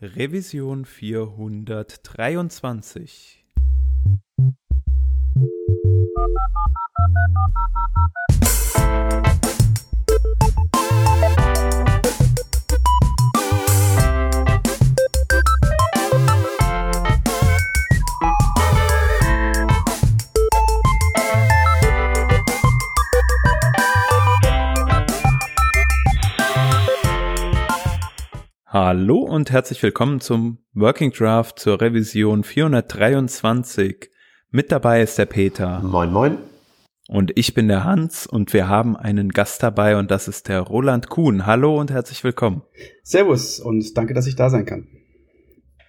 Revision 423. Hallo und herzlich willkommen zum Working Draft zur Revision 423. Mit dabei ist der Peter. Moin, moin. Und ich bin der Hans und wir haben einen Gast dabei und das ist der Roland Kuhn. Hallo und herzlich willkommen. Servus und danke, dass ich da sein kann.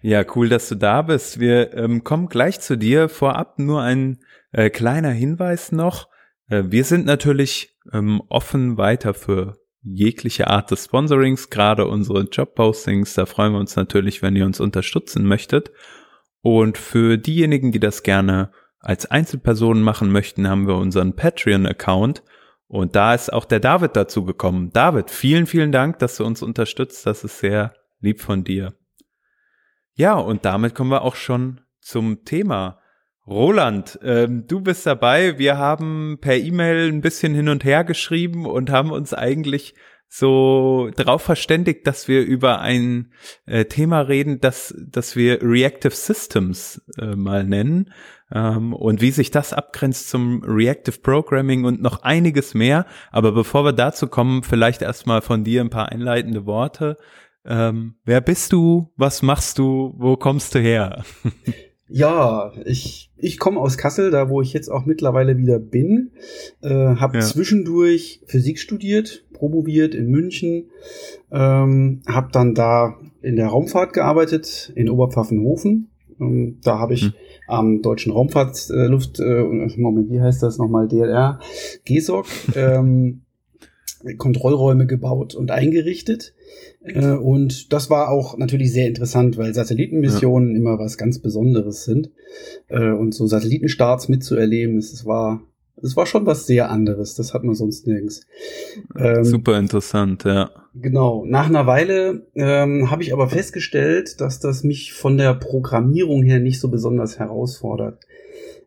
Ja, cool, dass du da bist. Wir ähm, kommen gleich zu dir. Vorab nur ein äh, kleiner Hinweis noch. Äh, wir sind natürlich ähm, offen weiter für jegliche Art des Sponsorings, gerade unsere Jobpostings. Da freuen wir uns natürlich, wenn ihr uns unterstützen möchtet. Und für diejenigen, die das gerne als Einzelpersonen machen möchten, haben wir unseren Patreon-Account. Und da ist auch der David dazu gekommen. David, vielen, vielen Dank, dass du uns unterstützt. Das ist sehr lieb von dir. Ja, und damit kommen wir auch schon zum Thema. Roland, ähm, du bist dabei. Wir haben per E-Mail ein bisschen hin und her geschrieben und haben uns eigentlich so darauf verständigt, dass wir über ein äh, Thema reden, das, das wir Reactive Systems äh, mal nennen ähm, und wie sich das abgrenzt zum Reactive Programming und noch einiges mehr. Aber bevor wir dazu kommen, vielleicht erstmal von dir ein paar einleitende Worte. Ähm, wer bist du? Was machst du? Wo kommst du her? Ja, ich, ich komme aus Kassel, da wo ich jetzt auch mittlerweile wieder bin. Äh, habe ja. zwischendurch Physik studiert, promoviert in München. Ähm, habe dann da in der Raumfahrt gearbeitet, in Oberpfaffenhofen. Ähm, da habe ich hm. am Deutschen Raumfahrtluft, äh, äh, Moment, wie heißt das nochmal, DLR, GESOC, ähm, Kontrollräume gebaut und eingerichtet. Äh, und das war auch natürlich sehr interessant, weil Satellitenmissionen ja. immer was ganz Besonderes sind. Äh, und so Satellitenstarts mitzuerleben, es war, es war schon was sehr anderes. Das hat man sonst nirgends. Ähm, Super interessant, ja. Genau. Nach einer Weile ähm, habe ich aber festgestellt, dass das mich von der Programmierung her nicht so besonders herausfordert.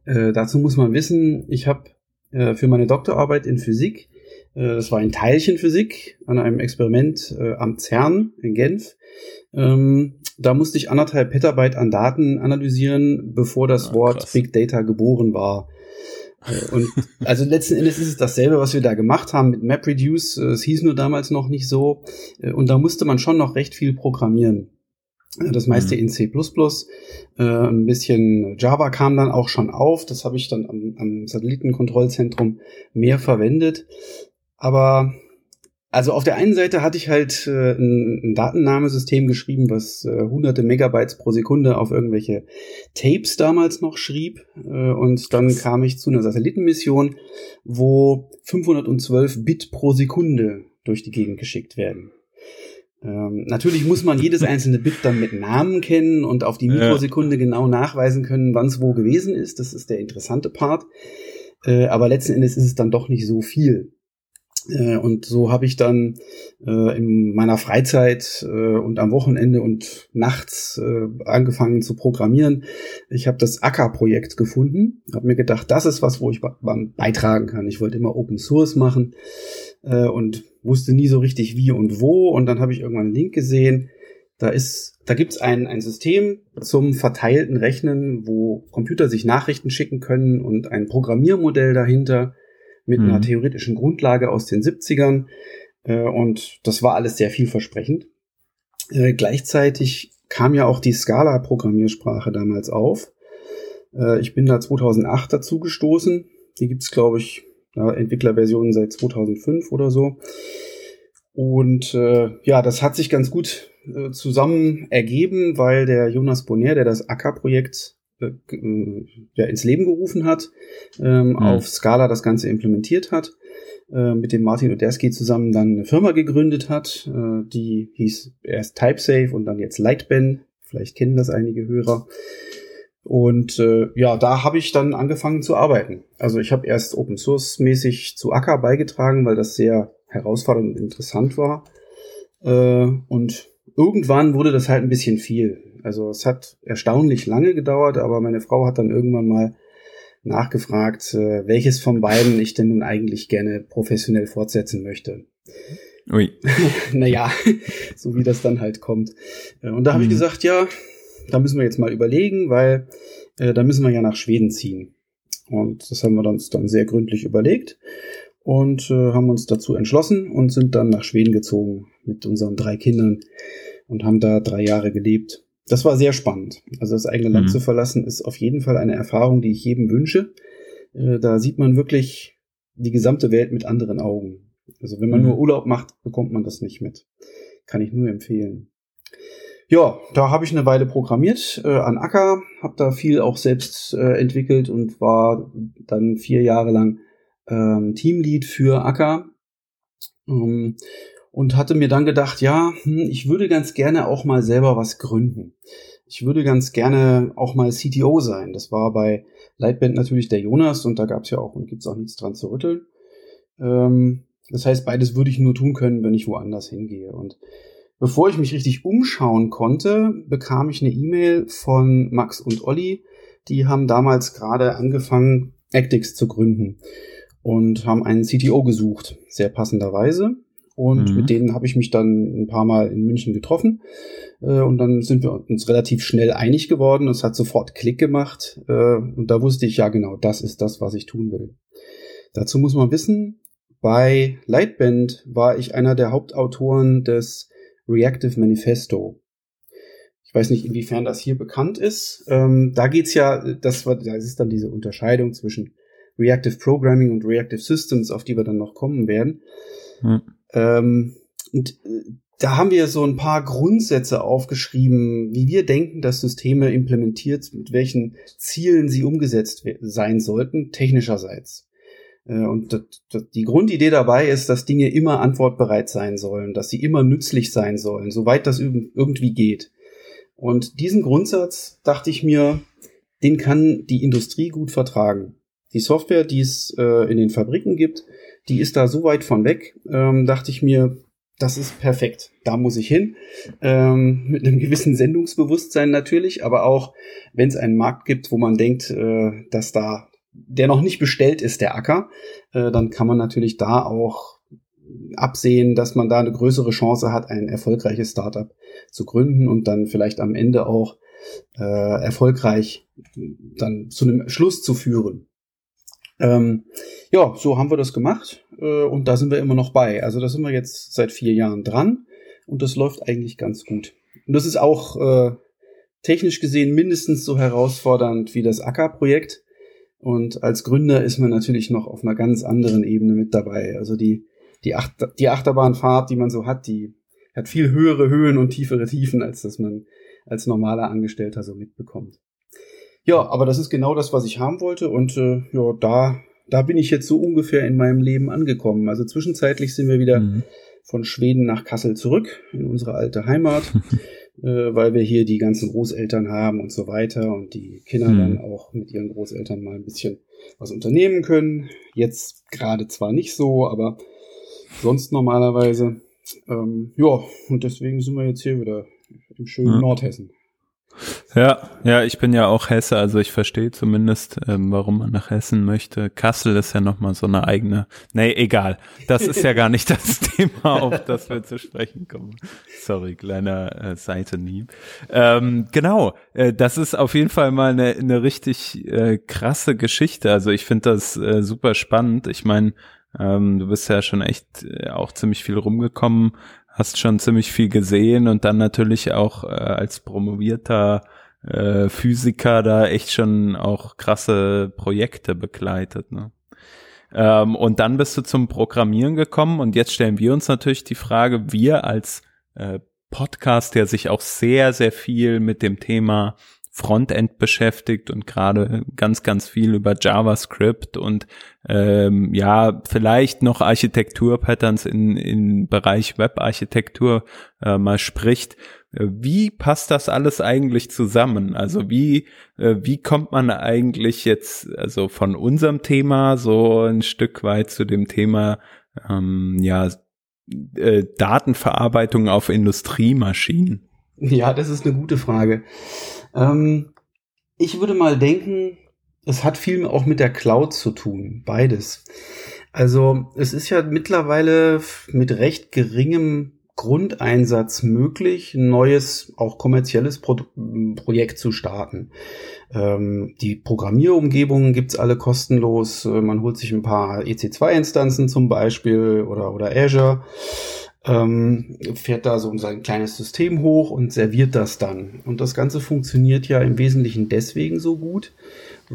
Äh, dazu muss man wissen, ich habe äh, für meine Doktorarbeit in Physik das war in Teilchenphysik an einem Experiment äh, am CERN in Genf. Ähm, da musste ich anderthalb Petabyte an Daten analysieren, bevor das ah, Wort krass. Big Data geboren war. Äh, und also letzten Endes ist es dasselbe, was wir da gemacht haben mit MapReduce. Äh, es hieß nur damals noch nicht so. Und da musste man schon noch recht viel programmieren. Das meiste mhm. in C++. Äh, ein bisschen Java kam dann auch schon auf. Das habe ich dann am, am Satellitenkontrollzentrum mehr verwendet. Aber also auf der einen Seite hatte ich halt äh, ein, ein Datennahmesystem geschrieben, was äh, hunderte Megabytes pro Sekunde auf irgendwelche Tapes damals noch schrieb. Äh, und dann kam ich zu einer Satellitenmission, wo 512 Bit pro Sekunde durch die Gegend geschickt werden. Ähm, natürlich muss man jedes einzelne Bit dann mit Namen kennen und auf die Mikrosekunde genau nachweisen können, wann es wo gewesen ist. Das ist der interessante Part. Äh, aber letzten Endes ist es dann doch nicht so viel. Äh, und so habe ich dann äh, in meiner Freizeit äh, und am Wochenende und nachts äh, angefangen zu programmieren. Ich habe das Acker-Projekt gefunden, habe mir gedacht, das ist was, wo ich beitragen kann. Ich wollte immer Open Source machen äh, und wusste nie so richtig wie und wo. Und dann habe ich irgendwann einen Link gesehen. Da ist, da gibt's ein, ein System zum verteilten Rechnen, wo Computer sich Nachrichten schicken können und ein Programmiermodell dahinter mit mhm. einer theoretischen Grundlage aus den 70ern. Äh, und das war alles sehr vielversprechend. Äh, gleichzeitig kam ja auch die Scala-Programmiersprache damals auf. Äh, ich bin da 2008 dazu gestoßen. Die gibt's glaube ich, ja, Entwicklerversionen seit 2005 oder so. Und äh, ja, das hat sich ganz gut äh, zusammen ergeben, weil der Jonas Bonner, der das Acker-Projekt äh, ja, ins Leben gerufen hat, ähm, mhm. auf Scala das Ganze implementiert hat, äh, mit dem Martin Oderski zusammen dann eine Firma gegründet hat, äh, die hieß erst TypeSafe und dann jetzt Lightben. Vielleicht kennen das einige Hörer. Und äh, ja, da habe ich dann angefangen zu arbeiten. Also ich habe erst Open Source mäßig zu Acker beigetragen, weil das sehr herausfordernd und interessant war. Äh, und irgendwann wurde das halt ein bisschen viel. Also es hat erstaunlich lange gedauert, aber meine Frau hat dann irgendwann mal nachgefragt, äh, welches von beiden ich denn nun eigentlich gerne professionell fortsetzen möchte. Ui. naja, so wie das dann halt kommt. Äh, und da habe mhm. ich gesagt, ja, da müssen wir jetzt mal überlegen, weil äh, da müssen wir ja nach Schweden ziehen. Und das haben wir uns dann sehr gründlich überlegt und äh, haben uns dazu entschlossen und sind dann nach Schweden gezogen mit unseren drei Kindern und haben da drei Jahre gelebt. Das war sehr spannend. Also das eigene Land mhm. zu verlassen ist auf jeden Fall eine Erfahrung, die ich jedem wünsche. Äh, da sieht man wirklich die gesamte Welt mit anderen Augen. Also wenn man mhm. nur Urlaub macht, bekommt man das nicht mit. Kann ich nur empfehlen. Ja, da habe ich eine Weile programmiert äh, an Acker, habe da viel auch selbst äh, entwickelt und war dann vier Jahre lang ähm, Teamlead für Acker. Ähm, und hatte mir dann gedacht, ja, hm, ich würde ganz gerne auch mal selber was gründen. Ich würde ganz gerne auch mal CTO sein. Das war bei Lightband natürlich der Jonas und da gab es ja auch und gibt es auch nichts dran zu rütteln. Ähm, das heißt, beides würde ich nur tun können, wenn ich woanders hingehe. Und bevor ich mich richtig umschauen konnte, bekam ich eine E-Mail von Max und Olli. Die haben damals gerade angefangen, Actix zu gründen und haben einen CTO gesucht, sehr passenderweise. Und mhm. mit denen habe ich mich dann ein paar Mal in München getroffen. Äh, und dann sind wir uns relativ schnell einig geworden. Es hat sofort Klick gemacht. Äh, und da wusste ich, ja genau, das ist das, was ich tun will. Dazu muss man wissen, bei Lightband war ich einer der Hauptautoren des Reactive Manifesto. Ich weiß nicht, inwiefern das hier bekannt ist. Ähm, da geht's ja, das, war, das ist dann diese Unterscheidung zwischen Reactive Programming und Reactive Systems, auf die wir dann noch kommen werden. Hm. Ähm, und äh, da haben wir so ein paar Grundsätze aufgeschrieben, wie wir denken, dass Systeme implementiert, mit welchen Zielen sie umgesetzt sein sollten, technischerseits. Äh, und die Grundidee dabei ist, dass Dinge immer antwortbereit sein sollen, dass sie immer nützlich sein sollen, soweit das irgendwie geht. Und diesen Grundsatz dachte ich mir, den kann die Industrie gut vertragen. Die Software, die es äh, in den Fabriken gibt, die ist da so weit von weg, ähm, dachte ich mir, das ist perfekt. Da muss ich hin. Ähm, mit einem gewissen Sendungsbewusstsein natürlich, aber auch, wenn es einen Markt gibt, wo man denkt, äh, dass da der noch nicht bestellt ist, der Acker, äh, dann kann man natürlich da auch absehen, dass man da eine größere Chance hat, ein erfolgreiches Startup zu gründen und dann vielleicht am Ende auch äh, erfolgreich dann zu einem Schluss zu führen. Ähm, ja, so haben wir das gemacht äh, und da sind wir immer noch bei. Also da sind wir jetzt seit vier Jahren dran und das läuft eigentlich ganz gut. Und das ist auch äh, technisch gesehen mindestens so herausfordernd wie das Acker-Projekt. Und als Gründer ist man natürlich noch auf einer ganz anderen Ebene mit dabei. Also die, die, Ach die Achterbahnfahrt, die man so hat, die hat viel höhere Höhen und tiefere Tiefen, als dass man als normaler Angestellter so mitbekommt. Ja, aber das ist genau das, was ich haben wollte. Und äh, ja, da, da bin ich jetzt so ungefähr in meinem Leben angekommen. Also zwischenzeitlich sind wir wieder mhm. von Schweden nach Kassel zurück, in unsere alte Heimat, äh, weil wir hier die ganzen Großeltern haben und so weiter und die Kinder mhm. dann auch mit ihren Großeltern mal ein bisschen was unternehmen können. Jetzt gerade zwar nicht so, aber sonst normalerweise. Ähm, ja, und deswegen sind wir jetzt hier wieder im schönen ja. Nordhessen. Ja, ja, ich bin ja auch Hesse, also ich verstehe zumindest, ähm, warum man nach Hessen möchte. Kassel ist ja nochmal so eine eigene. Nee, egal. Das ist ja gar nicht das Thema, auf das wir zu sprechen kommen. Sorry, kleiner äh, Seitenhieb. Ähm, genau, äh, das ist auf jeden Fall mal eine, eine richtig äh, krasse Geschichte. Also ich finde das äh, super spannend. Ich meine, ähm, du bist ja schon echt äh, auch ziemlich viel rumgekommen hast schon ziemlich viel gesehen und dann natürlich auch äh, als promovierter äh, Physiker da echt schon auch krasse Projekte begleitet. Ne? Ähm, und dann bist du zum Programmieren gekommen und jetzt stellen wir uns natürlich die Frage, wir als äh, Podcast, der sich auch sehr, sehr viel mit dem Thema Frontend beschäftigt und gerade ganz, ganz viel über JavaScript und ähm, ja, vielleicht noch Architekturpatterns in, in Bereich Webarchitektur äh, mal spricht. Äh, wie passt das alles eigentlich zusammen? Also wie, äh, wie kommt man eigentlich jetzt also von unserem Thema so ein Stück weit zu dem Thema ähm, ja äh, Datenverarbeitung auf Industriemaschinen? Ja, das ist eine gute Frage. Ähm, ich würde mal denken, es hat viel auch mit der Cloud zu tun, beides. Also es ist ja mittlerweile mit recht geringem Grundeinsatz möglich, ein neues, auch kommerzielles Pro Projekt zu starten. Ähm, die Programmierumgebungen gibt's alle kostenlos. Äh, man holt sich ein paar EC2-Instanzen zum Beispiel oder, oder Azure, ähm, fährt da so sein kleines System hoch und serviert das dann. Und das Ganze funktioniert ja im Wesentlichen deswegen so gut,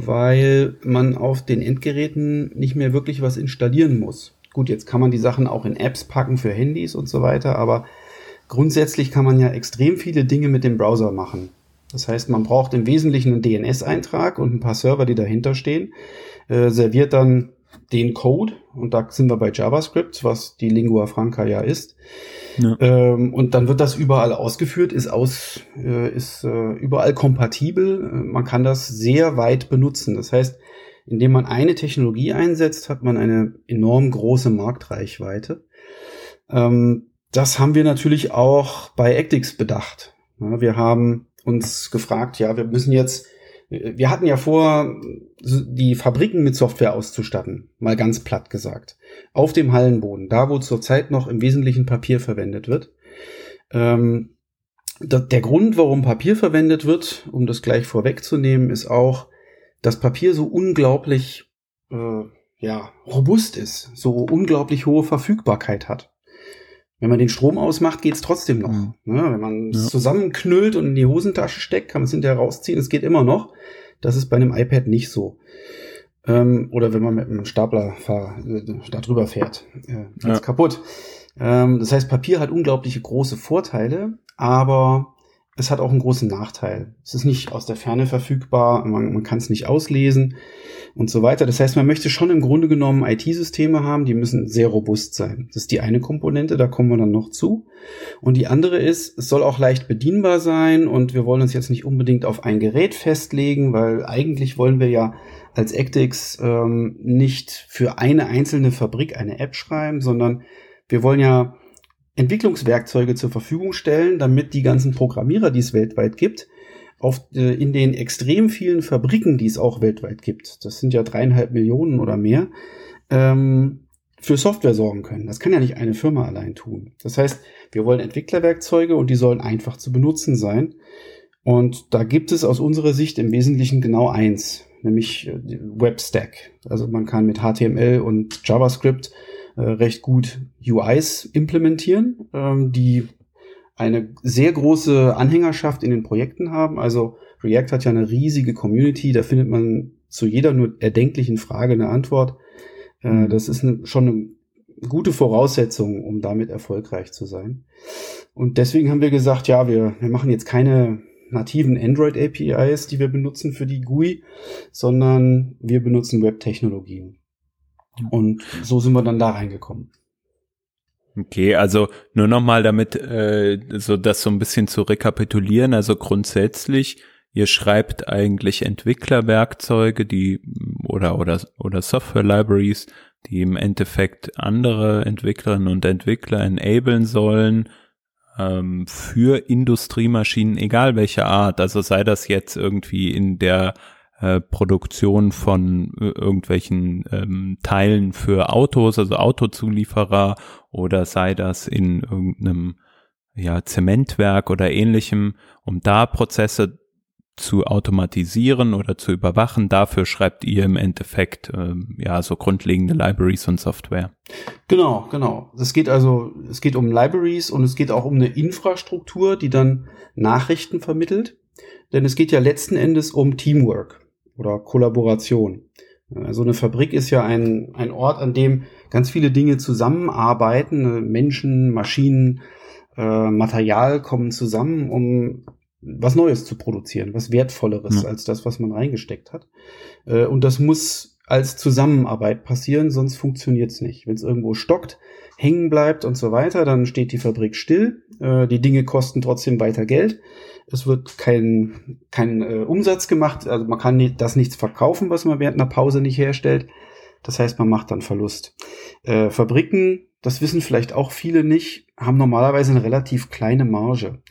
weil man auf den Endgeräten nicht mehr wirklich was installieren muss. Gut, jetzt kann man die Sachen auch in Apps packen für Handys und so weiter, aber grundsätzlich kann man ja extrem viele Dinge mit dem Browser machen. Das heißt, man braucht im Wesentlichen einen DNS-Eintrag und ein paar Server, die dahinter stehen, äh, serviert dann den Code, und da sind wir bei JavaScript, was die Lingua Franca ja ist. Ja. Ähm, und dann wird das überall ausgeführt, ist aus, äh, ist äh, überall kompatibel. Äh, man kann das sehr weit benutzen. Das heißt, indem man eine Technologie einsetzt, hat man eine enorm große Marktreichweite. Ähm, das haben wir natürlich auch bei Actix bedacht. Ja, wir haben uns gefragt, ja, wir müssen jetzt wir hatten ja vor, die Fabriken mit Software auszustatten, mal ganz platt gesagt. Auf dem Hallenboden, da wo zurzeit noch im Wesentlichen Papier verwendet wird. Ähm, der Grund, warum Papier verwendet wird, um das gleich vorwegzunehmen, ist auch, dass Papier so unglaublich äh, ja, robust ist, so unglaublich hohe Verfügbarkeit hat. Wenn man den Strom ausmacht, geht's trotzdem noch. Mhm. Ne? Wenn man es ja. zusammenknüllt und in die Hosentasche steckt, kann man es hinterher rausziehen. Es geht immer noch. Das ist bei einem iPad nicht so. Ähm, oder wenn man mit einem Stapler fahr, äh, da drüber fährt, äh, ja. kaputt. Ähm, das heißt, Papier hat unglaubliche große Vorteile, aber es hat auch einen großen Nachteil. Es ist nicht aus der Ferne verfügbar, man, man kann es nicht auslesen und so weiter. Das heißt, man möchte schon im Grunde genommen IT-Systeme haben, die müssen sehr robust sein. Das ist die eine Komponente, da kommen wir dann noch zu. Und die andere ist, es soll auch leicht bedienbar sein und wir wollen uns jetzt nicht unbedingt auf ein Gerät festlegen, weil eigentlich wollen wir ja als Actix ähm, nicht für eine einzelne Fabrik eine App schreiben, sondern wir wollen ja Entwicklungswerkzeuge zur Verfügung stellen, damit die ganzen Programmierer, die es weltweit gibt, auf, äh, in den extrem vielen Fabriken, die es auch weltweit gibt, das sind ja dreieinhalb Millionen oder mehr, ähm, für Software sorgen können. Das kann ja nicht eine Firma allein tun. Das heißt, wir wollen Entwicklerwerkzeuge und die sollen einfach zu benutzen sein. Und da gibt es aus unserer Sicht im Wesentlichen genau eins, nämlich äh, Webstack. Also man kann mit HTML und JavaScript äh, recht gut UIs implementieren, ähm, die eine sehr große Anhängerschaft in den Projekten haben. Also React hat ja eine riesige Community, da findet man zu jeder nur erdenklichen Frage eine Antwort. Äh, mhm. das ist eine, schon eine gute Voraussetzung, um damit erfolgreich zu sein. Und deswegen haben wir gesagt, ja, wir, wir machen jetzt keine nativen Android APIs, die wir benutzen für die GUI, sondern wir benutzen Web-Technologien. Und so sind wir dann da reingekommen. Okay, also nur nochmal damit, äh, so das so ein bisschen zu rekapitulieren. Also grundsätzlich, ihr schreibt eigentlich Entwicklerwerkzeuge, die oder oder oder Software Libraries, die im Endeffekt andere Entwicklerinnen und Entwickler enablen sollen ähm, für Industriemaschinen, egal welcher Art. Also sei das jetzt irgendwie in der äh, Produktion von äh, irgendwelchen ähm, Teilen für Autos, also Autozulieferer oder sei das in irgendeinem ja, Zementwerk oder ähnlichem, um da Prozesse zu automatisieren oder zu überwachen. Dafür schreibt ihr im Endeffekt ähm, ja so grundlegende Libraries und Software. Genau, genau. Es geht also, es geht um Libraries und es geht auch um eine Infrastruktur, die dann Nachrichten vermittelt. Denn es geht ja letzten Endes um Teamwork oder Kollaboration. Also eine Fabrik ist ja ein, ein Ort, an dem ganz viele Dinge zusammenarbeiten. Menschen, Maschinen, äh, Material kommen zusammen, um was Neues zu produzieren, was Wertvolleres ja. als das, was man reingesteckt hat. Äh, und das muss als Zusammenarbeit passieren, sonst funktioniert es nicht. Wenn es irgendwo stockt, hängen bleibt und so weiter, dann steht die Fabrik still. Äh, die Dinge kosten trotzdem weiter Geld es wird kein, kein äh, Umsatz gemacht, also man kann nicht, das nichts verkaufen, was man während einer Pause nicht herstellt. Das heißt, man macht dann Verlust. Äh, Fabriken, das wissen vielleicht auch viele nicht, haben normalerweise eine relativ kleine Marge.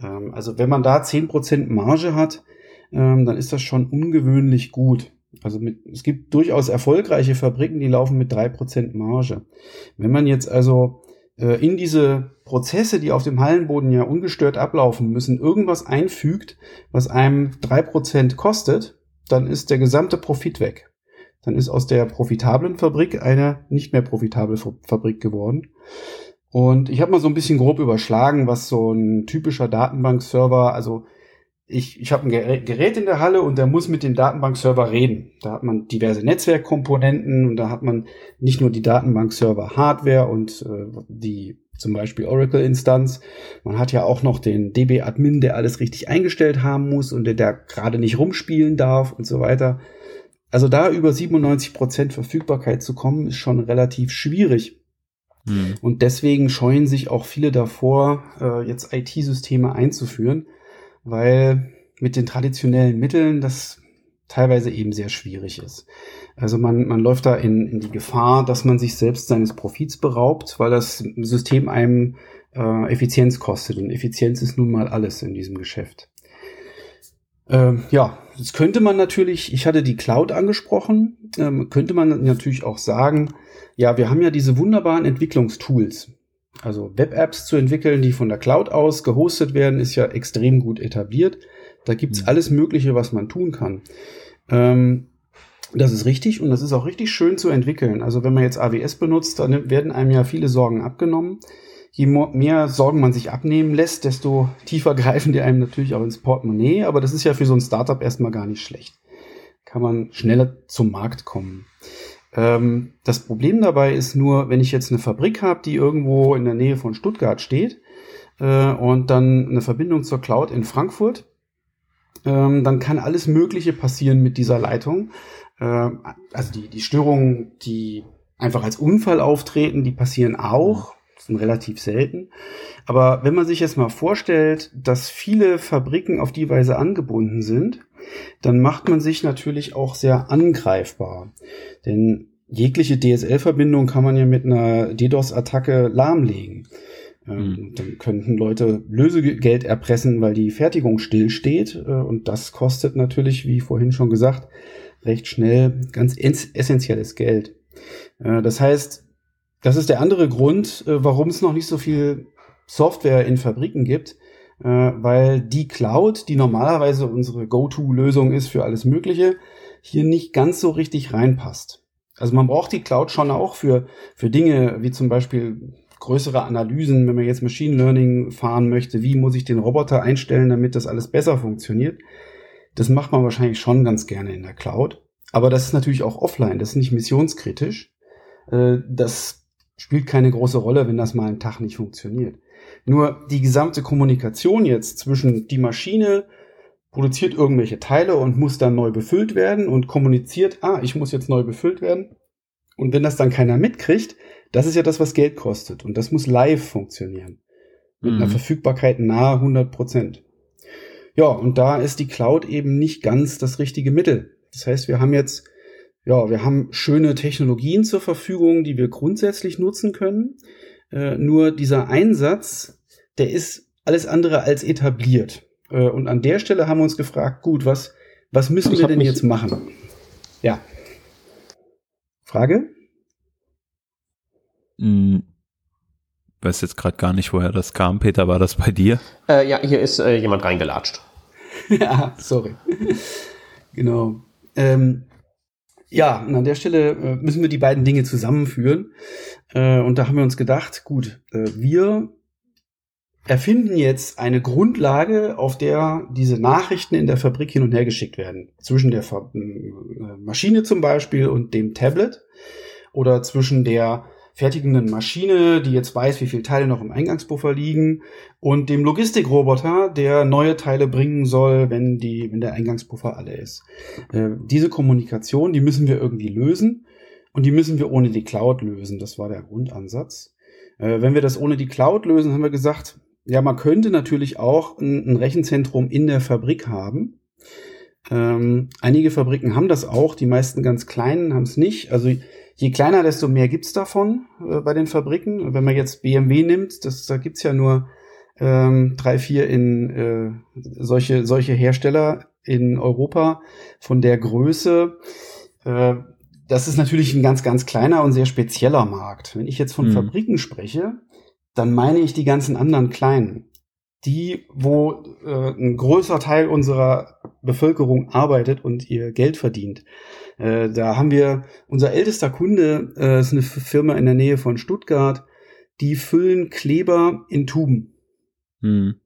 Ähm, also wenn man da zehn Prozent Marge hat, ähm, dann ist das schon ungewöhnlich gut. Also mit, es gibt durchaus erfolgreiche Fabriken, die laufen mit drei Prozent Marge. Wenn man jetzt also in diese Prozesse, die auf dem Hallenboden ja ungestört ablaufen müssen, irgendwas einfügt, was einem drei Prozent kostet, dann ist der gesamte Profit weg. Dann ist aus der profitablen Fabrik eine nicht mehr profitable Fabrik geworden. Und ich habe mal so ein bisschen grob überschlagen, was so ein typischer Datenbankserver, also ich, ich habe ein Gerät in der Halle und der muss mit dem Datenbankserver reden. Da hat man diverse Netzwerkkomponenten und da hat man nicht nur die Datenbankserver Hardware und äh, die zum Beispiel Oracle-Instanz. Man hat ja auch noch den DB-Admin, der alles richtig eingestellt haben muss und der da gerade nicht rumspielen darf und so weiter. Also da über 97 Prozent Verfügbarkeit zu kommen, ist schon relativ schwierig. Hm. Und deswegen scheuen sich auch viele davor, äh, jetzt IT-Systeme einzuführen weil mit den traditionellen Mitteln das teilweise eben sehr schwierig ist. Also man, man läuft da in, in die Gefahr, dass man sich selbst seines Profits beraubt, weil das System einem äh, Effizienz kostet. Und Effizienz ist nun mal alles in diesem Geschäft. Ähm, ja, jetzt könnte man natürlich, ich hatte die Cloud angesprochen, ähm, könnte man natürlich auch sagen, ja, wir haben ja diese wunderbaren Entwicklungstools. Also Web-Apps zu entwickeln, die von der Cloud aus gehostet werden, ist ja extrem gut etabliert. Da gibt's mhm. alles Mögliche, was man tun kann. Ähm, das ist richtig und das ist auch richtig schön zu entwickeln. Also wenn man jetzt AWS benutzt, dann werden einem ja viele Sorgen abgenommen. Je mehr Sorgen man sich abnehmen lässt, desto tiefer greifen die einem natürlich auch ins Portemonnaie. Aber das ist ja für so ein Startup erstmal gar nicht schlecht. Kann man schneller zum Markt kommen. Ähm, das Problem dabei ist nur, wenn ich jetzt eine Fabrik habe, die irgendwo in der Nähe von Stuttgart steht äh, und dann eine Verbindung zur Cloud in Frankfurt, ähm, dann kann alles Mögliche passieren mit dieser Leitung. Äh, also die, die Störungen, die einfach als Unfall auftreten, die passieren auch, sind relativ selten. Aber wenn man sich jetzt mal vorstellt, dass viele Fabriken auf die Weise angebunden sind, dann macht man sich natürlich auch sehr angreifbar. Denn jegliche DSL-Verbindung kann man ja mit einer DDoS-Attacke lahmlegen. Mhm. Dann könnten Leute Lösegeld erpressen, weil die Fertigung stillsteht. Äh, und das kostet natürlich, wie vorhin schon gesagt, recht schnell ganz essentielles Geld. Äh, das heißt, das ist der andere Grund, warum es noch nicht so viel Software in Fabriken gibt, weil die Cloud, die normalerweise unsere Go-To-Lösung ist für alles Mögliche, hier nicht ganz so richtig reinpasst. Also man braucht die Cloud schon auch für, für Dinge wie zum Beispiel größere Analysen, wenn man jetzt Machine Learning fahren möchte, wie muss ich den Roboter einstellen, damit das alles besser funktioniert. Das macht man wahrscheinlich schon ganz gerne in der Cloud. Aber das ist natürlich auch offline, das ist nicht missionskritisch. Äh, das spielt keine große Rolle, wenn das mal einen Tag nicht funktioniert. Nur die gesamte Kommunikation jetzt zwischen die Maschine produziert irgendwelche Teile und muss dann neu befüllt werden und kommuniziert, ah, ich muss jetzt neu befüllt werden. Und wenn das dann keiner mitkriegt, das ist ja das, was Geld kostet. Und das muss live funktionieren. Mit mhm. einer Verfügbarkeit nahe 100 Prozent. Ja, und da ist die Cloud eben nicht ganz das richtige Mittel. Das heißt, wir haben jetzt, ja, wir haben schöne Technologien zur Verfügung, die wir grundsätzlich nutzen können. Äh, nur dieser Einsatz, der ist alles andere als etabliert. Äh, und an der Stelle haben wir uns gefragt, gut, was, was müssen ich wir denn jetzt machen? Ja. Frage? Hm, weiß jetzt gerade gar nicht, woher das kam. Peter, war das bei dir? Äh, ja, hier ist äh, jemand reingelatscht. ja, sorry. genau. Ähm, ja, und an der Stelle äh, müssen wir die beiden Dinge zusammenführen. Äh, und da haben wir uns gedacht, gut, äh, wir erfinden jetzt eine Grundlage, auf der diese Nachrichten in der Fabrik hin und her geschickt werden. Zwischen der äh, Maschine zum Beispiel und dem Tablet oder zwischen der fertigenden Maschine, die jetzt weiß, wie viele Teile noch im Eingangspuffer liegen, und dem Logistikroboter, der neue Teile bringen soll, wenn die, wenn der Eingangspuffer alle ist. Äh, diese Kommunikation, die müssen wir irgendwie lösen und die müssen wir ohne die Cloud lösen. Das war der Grundansatz. Äh, wenn wir das ohne die Cloud lösen, haben wir gesagt, ja, man könnte natürlich auch ein, ein Rechenzentrum in der Fabrik haben. Ähm, einige Fabriken haben das auch, die meisten ganz kleinen haben es nicht. Also Je kleiner, desto mehr gibt's davon äh, bei den Fabriken. Wenn man jetzt BMW nimmt, das, da gibt's ja nur ähm, drei, vier in äh, solche, solche Hersteller in Europa von der Größe. Äh, das ist natürlich ein ganz, ganz kleiner und sehr spezieller Markt. Wenn ich jetzt von mhm. Fabriken spreche, dann meine ich die ganzen anderen kleinen. Die, wo äh, ein größer Teil unserer Bevölkerung arbeitet und ihr Geld verdient. Äh, da haben wir, unser ältester Kunde äh, ist eine Firma in der Nähe von Stuttgart, die füllen Kleber in Tuben. Mhm.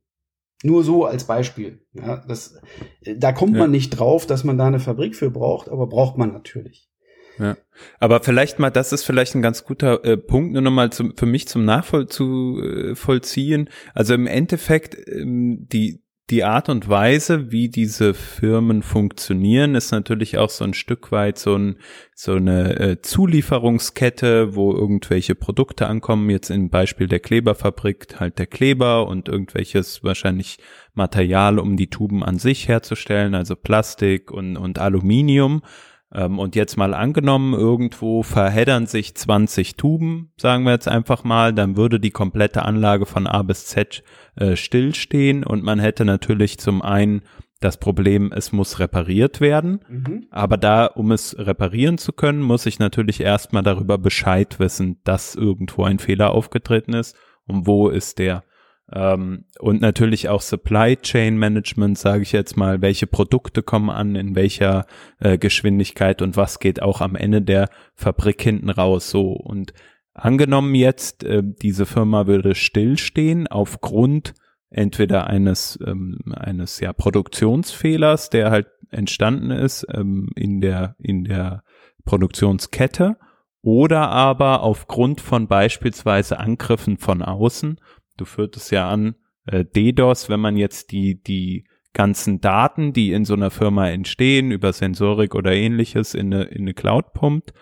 Nur so als Beispiel. Ja, das, da kommt ja. man nicht drauf, dass man da eine Fabrik für braucht, aber braucht man natürlich. Ja, aber vielleicht mal, das ist vielleicht ein ganz guter äh, Punkt, nur nochmal zum, für mich zum Nachvollziehen. Also im Endeffekt, ähm, die, die Art und Weise, wie diese Firmen funktionieren, ist natürlich auch so ein Stück weit so, ein, so eine äh, Zulieferungskette, wo irgendwelche Produkte ankommen. Jetzt im Beispiel der Kleberfabrik halt der Kleber und irgendwelches wahrscheinlich Material, um die Tuben an sich herzustellen, also Plastik und, und Aluminium. Ähm, und jetzt mal angenommen, irgendwo verheddern sich 20 Tuben, sagen wir jetzt einfach mal, dann würde die komplette Anlage von A bis Z äh, stillstehen und man hätte natürlich zum einen das Problem, es muss repariert werden, mhm. aber da, um es reparieren zu können, muss ich natürlich erstmal darüber Bescheid wissen, dass irgendwo ein Fehler aufgetreten ist und wo ist der. Ähm, und natürlich auch Supply Chain Management, sage ich jetzt mal, welche Produkte kommen an, in welcher äh, Geschwindigkeit und was geht auch am Ende der Fabrik hinten raus. So und angenommen jetzt, äh, diese Firma würde stillstehen aufgrund entweder eines ähm, eines ja Produktionsfehlers, der halt entstanden ist ähm, in der in der Produktionskette oder aber aufgrund von beispielsweise Angriffen von außen du führtest ja an, äh, DDoS, wenn man jetzt die, die ganzen Daten, die in so einer Firma entstehen, über Sensorik oder ähnliches in eine, in eine Cloud pumpt,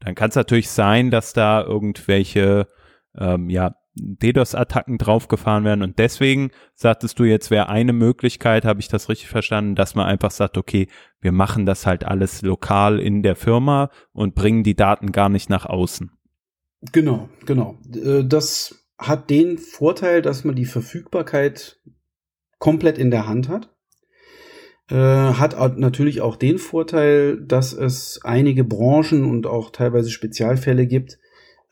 dann kann es natürlich sein, dass da irgendwelche ähm, ja, DDoS-Attacken draufgefahren werden. Und deswegen sagtest du jetzt, wäre eine Möglichkeit, habe ich das richtig verstanden, dass man einfach sagt, okay, wir machen das halt alles lokal in der Firma und bringen die Daten gar nicht nach außen. Genau, genau. Äh, das hat den Vorteil, dass man die Verfügbarkeit komplett in der Hand hat. Äh, hat natürlich auch den Vorteil, dass es einige Branchen und auch teilweise Spezialfälle gibt,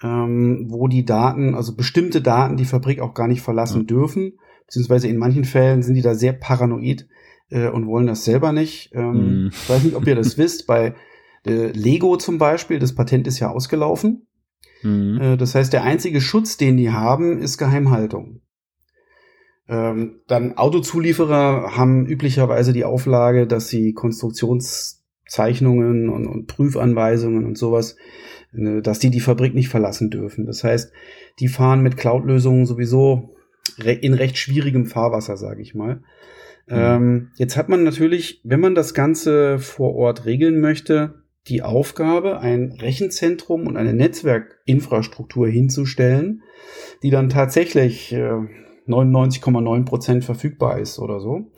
ähm, wo die Daten, also bestimmte Daten, die Fabrik auch gar nicht verlassen ja. dürfen, beziehungsweise in manchen Fällen sind die da sehr paranoid äh, und wollen das selber nicht. Ähm, mm. Ich weiß nicht, ob ihr das wisst, bei äh, Lego zum Beispiel, das Patent ist ja ausgelaufen. Mhm. Äh, das heißt, der einzige Schutz, den die haben, ist Geheimhaltung. Ähm, dann Autozulieferer haben üblicherweise die Auflage, dass sie Konstruktionszeichnungen und, und Prüfanweisungen und sowas, äh, dass die die Fabrik nicht verlassen dürfen. Das heißt, die fahren mit Cloud-Lösungen sowieso in recht schwierigem Fahrwasser, sage ich mal. Mhm. Ähm, jetzt hat man natürlich, wenn man das Ganze vor Ort regeln möchte, die Aufgabe, ein Rechenzentrum und eine Netzwerkinfrastruktur hinzustellen, die dann tatsächlich äh, 99,9 Prozent verfügbar ist oder so.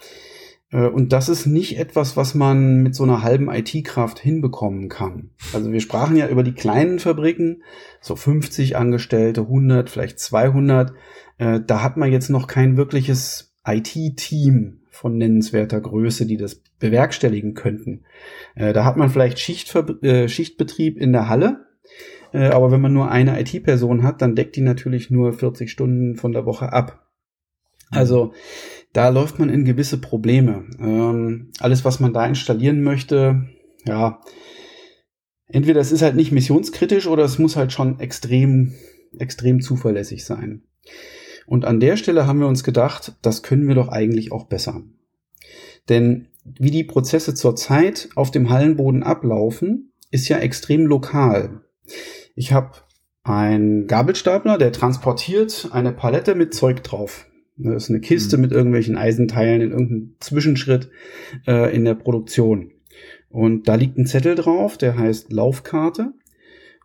Äh, und das ist nicht etwas, was man mit so einer halben IT-Kraft hinbekommen kann. Also wir sprachen ja über die kleinen Fabriken, so 50 Angestellte, 100, vielleicht 200. Äh, da hat man jetzt noch kein wirkliches IT-Team von nennenswerter Größe, die das bewerkstelligen könnten. Äh, da hat man vielleicht Schichtver äh, Schichtbetrieb in der Halle, äh, aber wenn man nur eine IT-Person hat, dann deckt die natürlich nur 40 Stunden von der Woche ab. Also da läuft man in gewisse Probleme. Ähm, alles, was man da installieren möchte, ja, entweder es ist halt nicht missionskritisch oder es muss halt schon extrem, extrem zuverlässig sein. Und an der Stelle haben wir uns gedacht, das können wir doch eigentlich auch besser. Denn wie die Prozesse zurzeit auf dem Hallenboden ablaufen, ist ja extrem lokal. Ich habe einen Gabelstapler, der transportiert eine Palette mit Zeug drauf. Das ist eine Kiste mhm. mit irgendwelchen Eisenteilen in irgendeinem Zwischenschritt äh, in der Produktion. Und da liegt ein Zettel drauf, der heißt Laufkarte.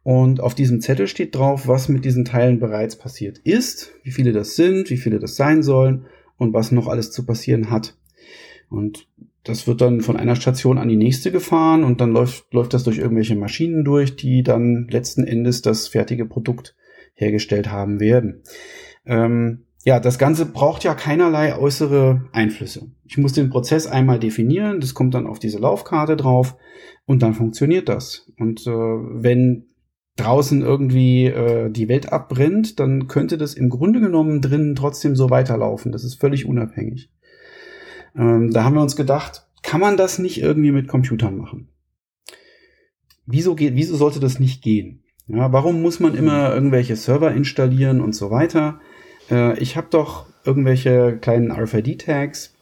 Und auf diesem Zettel steht drauf, was mit diesen Teilen bereits passiert ist, wie viele das sind, wie viele das sein sollen und was noch alles zu passieren hat. Und das wird dann von einer Station an die nächste gefahren und dann läuft, läuft das durch irgendwelche Maschinen durch, die dann letzten Endes das fertige Produkt hergestellt haben werden. Ähm, ja, das Ganze braucht ja keinerlei äußere Einflüsse. Ich muss den Prozess einmal definieren, das kommt dann auf diese Laufkarte drauf und dann funktioniert das. Und äh, wenn draußen irgendwie äh, die Welt abbrennt, dann könnte das im Grunde genommen drinnen trotzdem so weiterlaufen. Das ist völlig unabhängig. Ähm, da haben wir uns gedacht, kann man das nicht irgendwie mit Computern machen? Wieso geht, wieso sollte das nicht gehen? Ja, warum muss man immer irgendwelche Server installieren und so weiter? Äh, ich habe doch irgendwelche kleinen RFID-Tags.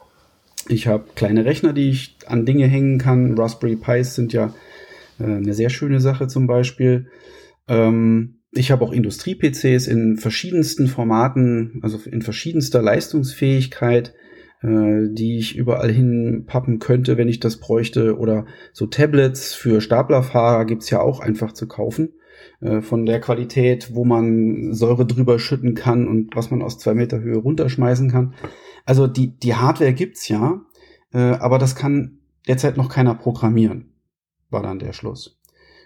Ich habe kleine Rechner, die ich an Dinge hängen kann. Raspberry Pis sind ja äh, eine sehr schöne Sache zum Beispiel. Ähm, ich habe auch Industrie-PCs in verschiedensten Formaten, also in verschiedenster Leistungsfähigkeit, äh, die ich überall hinpappen könnte, wenn ich das bräuchte. Oder so Tablets für Staplerfahrer gibt's ja auch einfach zu kaufen. Äh, von der Qualität, wo man Säure drüber schütten kann und was man aus zwei Meter Höhe runterschmeißen kann. Also die, die Hardware gibt's ja, äh, aber das kann derzeit noch keiner programmieren, war dann der Schluss.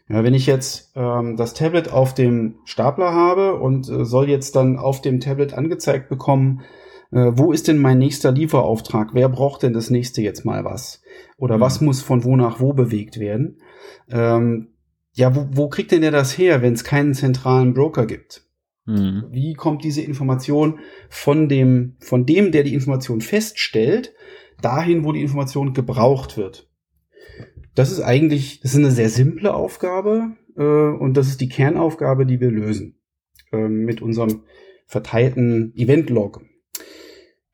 Ja, wenn ich jetzt ähm, das Tablet auf dem Stapler habe und äh, soll jetzt dann auf dem Tablet angezeigt bekommen, äh, wo ist denn mein nächster Lieferauftrag? Wer braucht denn das nächste jetzt mal was? Oder mhm. was muss von wo nach wo bewegt werden? Ähm, ja, wo, wo kriegt denn der das her, wenn es keinen zentralen Broker gibt? Mhm. Wie kommt diese Information von dem, von dem, der die Information feststellt, dahin, wo die Information gebraucht wird? Das ist eigentlich, das ist eine sehr simple Aufgabe äh, und das ist die Kernaufgabe, die wir lösen äh, mit unserem verteilten Event-Log.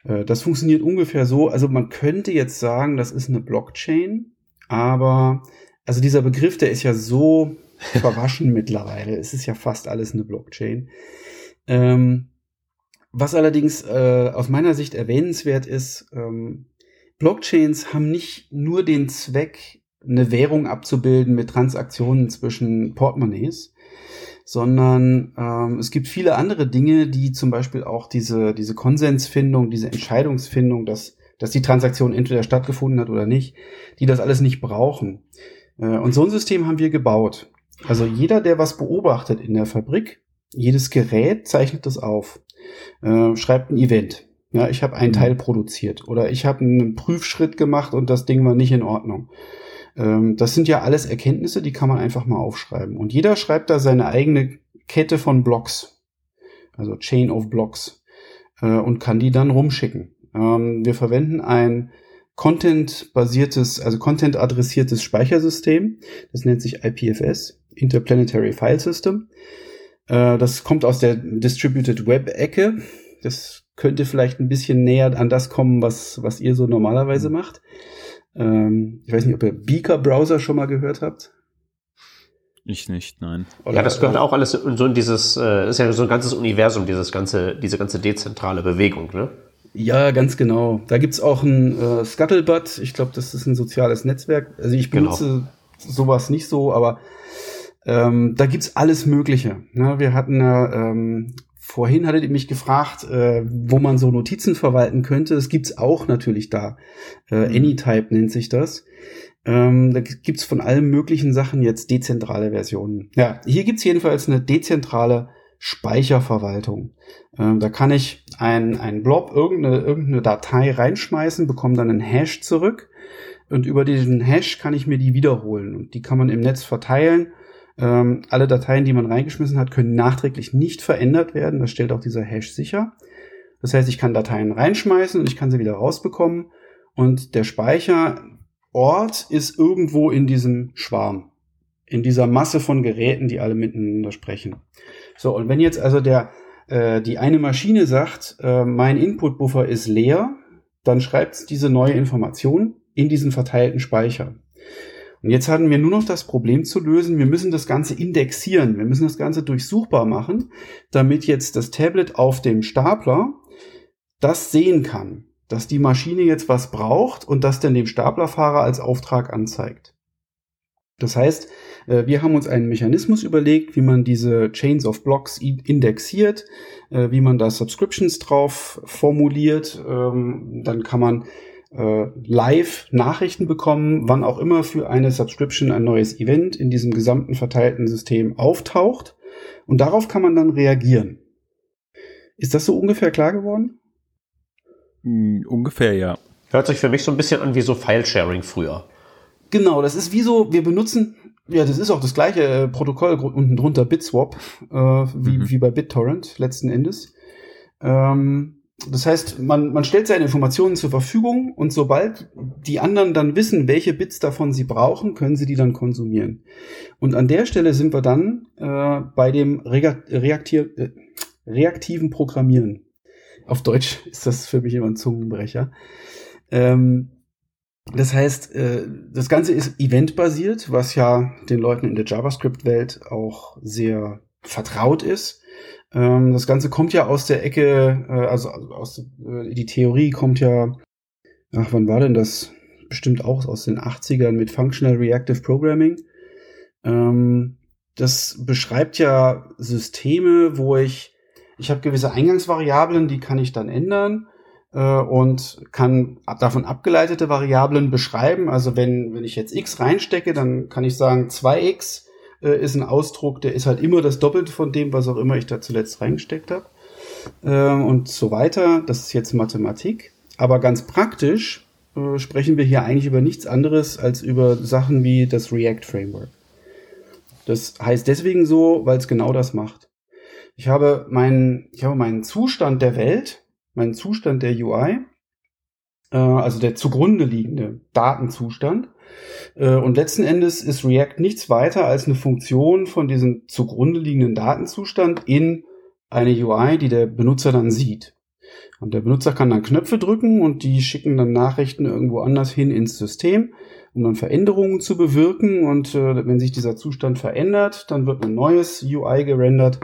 Äh, das funktioniert ungefähr so, also man könnte jetzt sagen, das ist eine Blockchain, aber also dieser Begriff, der ist ja so verwaschen mittlerweile. Es ist ja fast alles eine Blockchain. Ähm, was allerdings äh, aus meiner Sicht erwähnenswert ist, ähm, Blockchains haben nicht nur den Zweck, eine Währung abzubilden mit Transaktionen zwischen Portemonnaies, sondern ähm, es gibt viele andere Dinge, die zum Beispiel auch diese, diese Konsensfindung, diese Entscheidungsfindung, dass, dass die Transaktion entweder stattgefunden hat oder nicht, die das alles nicht brauchen. Äh, und so ein System haben wir gebaut. Also jeder, der was beobachtet in der Fabrik, jedes Gerät zeichnet das auf, äh, schreibt ein Event. Ja, ich habe ein mhm. Teil produziert oder ich habe einen Prüfschritt gemacht und das Ding war nicht in Ordnung. Ähm, das sind ja alles Erkenntnisse, die kann man einfach mal aufschreiben. Und jeder schreibt da seine eigene Kette von Blocks, also Chain of Blocks, äh, und kann die dann rumschicken. Ähm, wir verwenden ein Content-basiertes, also Content-adressiertes Speichersystem. Das nennt sich IPFS, Interplanetary File System. Äh, das kommt aus der Distributed Web-Ecke. Das könnte vielleicht ein bisschen näher an das kommen, was, was ihr so normalerweise mhm. macht. Ähm, ich weiß nicht, ob ihr Beaker-Browser schon mal gehört habt. Ich nicht, nein. Oder, ja, das gehört auch alles so in dieses, äh, ist ja so ein ganzes Universum, dieses ganze, diese ganze dezentrale Bewegung, ne? Ja, ganz genau. Da gibt's auch ein äh, Scuttlebutt. Ich glaube, das ist ein soziales Netzwerk. Also ich genau. benutze genau. sowas nicht so, aber ähm, da gibt's alles Mögliche. Ne? Wir hatten ja ähm, Vorhin hattet ihr mich gefragt, äh, wo man so Notizen verwalten könnte. Das gibt's auch natürlich da. Äh, mhm. Anytype nennt sich das. Ähm, da gibt's von allen möglichen Sachen jetzt dezentrale Versionen. Ja, hier gibt's jedenfalls eine dezentrale Speicherverwaltung. Ähm, da kann ich ein, ein Blob, irgendeine, irgendeine Datei reinschmeißen, bekomme dann einen Hash zurück und über diesen Hash kann ich mir die wiederholen und die kann man im Netz verteilen ähm, alle Dateien, die man reingeschmissen hat, können nachträglich nicht verändert werden. Das stellt auch dieser Hash sicher. Das heißt, ich kann Dateien reinschmeißen und ich kann sie wieder rausbekommen. Und der Speicherort ist irgendwo in diesem Schwarm. In dieser Masse von Geräten, die alle miteinander sprechen. So, und wenn jetzt also der, äh, die eine Maschine sagt, äh, mein Input-Buffer ist leer, dann schreibt diese neue Information in diesen verteilten Speicher. Und jetzt hatten wir nur noch das Problem zu lösen, wir müssen das Ganze indexieren, wir müssen das Ganze durchsuchbar machen, damit jetzt das Tablet auf dem Stapler das sehen kann, dass die Maschine jetzt was braucht und das dann dem Staplerfahrer als Auftrag anzeigt. Das heißt, äh, wir haben uns einen Mechanismus überlegt, wie man diese Chains of Blocks indexiert, äh, wie man da Subscriptions drauf formuliert. Ähm, dann kann man äh, live Nachrichten bekommen, wann auch immer für eine Subscription ein neues Event in diesem gesamten verteilten System auftaucht. Und darauf kann man dann reagieren. Ist das so ungefähr klar geworden? Mm, ungefähr, ja. Hört sich für mich so ein bisschen an wie so File-Sharing früher. Genau, das ist wie so, wir benutzen, ja, das ist auch das gleiche äh, Protokoll unten drunter, BitSwap, äh, wie, mhm. wie bei BitTorrent letzten Endes. Ähm, das heißt, man, man stellt seine Informationen zur Verfügung und sobald die anderen dann wissen, welche Bits davon sie brauchen, können sie die dann konsumieren. Und an der Stelle sind wir dann äh, bei dem reaktiv, äh, reaktiven Programmieren. Auf Deutsch ist das für mich immer ein Zungenbrecher. Ähm, das heißt, äh, das Ganze ist eventbasiert, was ja den Leuten in der JavaScript-Welt auch sehr vertraut ist. Ähm, das Ganze kommt ja aus der Ecke, äh, also aus äh, die Theorie kommt ja, ach, wann war denn das? Bestimmt auch aus den 80ern mit Functional Reactive Programming. Ähm, das beschreibt ja Systeme, wo ich, ich habe gewisse Eingangsvariablen, die kann ich dann ändern äh, und kann davon abgeleitete Variablen beschreiben. Also wenn, wenn ich jetzt x reinstecke, dann kann ich sagen 2x äh, ist ein Ausdruck, der ist halt immer das Doppelte von dem, was auch immer ich da zuletzt reingesteckt habe. Äh, und so weiter. Das ist jetzt Mathematik. Aber ganz praktisch äh, sprechen wir hier eigentlich über nichts anderes als über Sachen wie das React Framework. Das heißt deswegen so, weil es genau das macht. Ich habe meinen, ich habe meinen Zustand der Welt, meinen Zustand der UI, äh, also der zugrunde liegende Datenzustand, und letzten Endes ist React nichts weiter als eine Funktion von diesem zugrunde liegenden Datenzustand in eine UI, die der Benutzer dann sieht. Und der Benutzer kann dann Knöpfe drücken und die schicken dann Nachrichten irgendwo anders hin ins System, um dann Veränderungen zu bewirken. Und äh, wenn sich dieser Zustand verändert, dann wird ein neues UI gerendert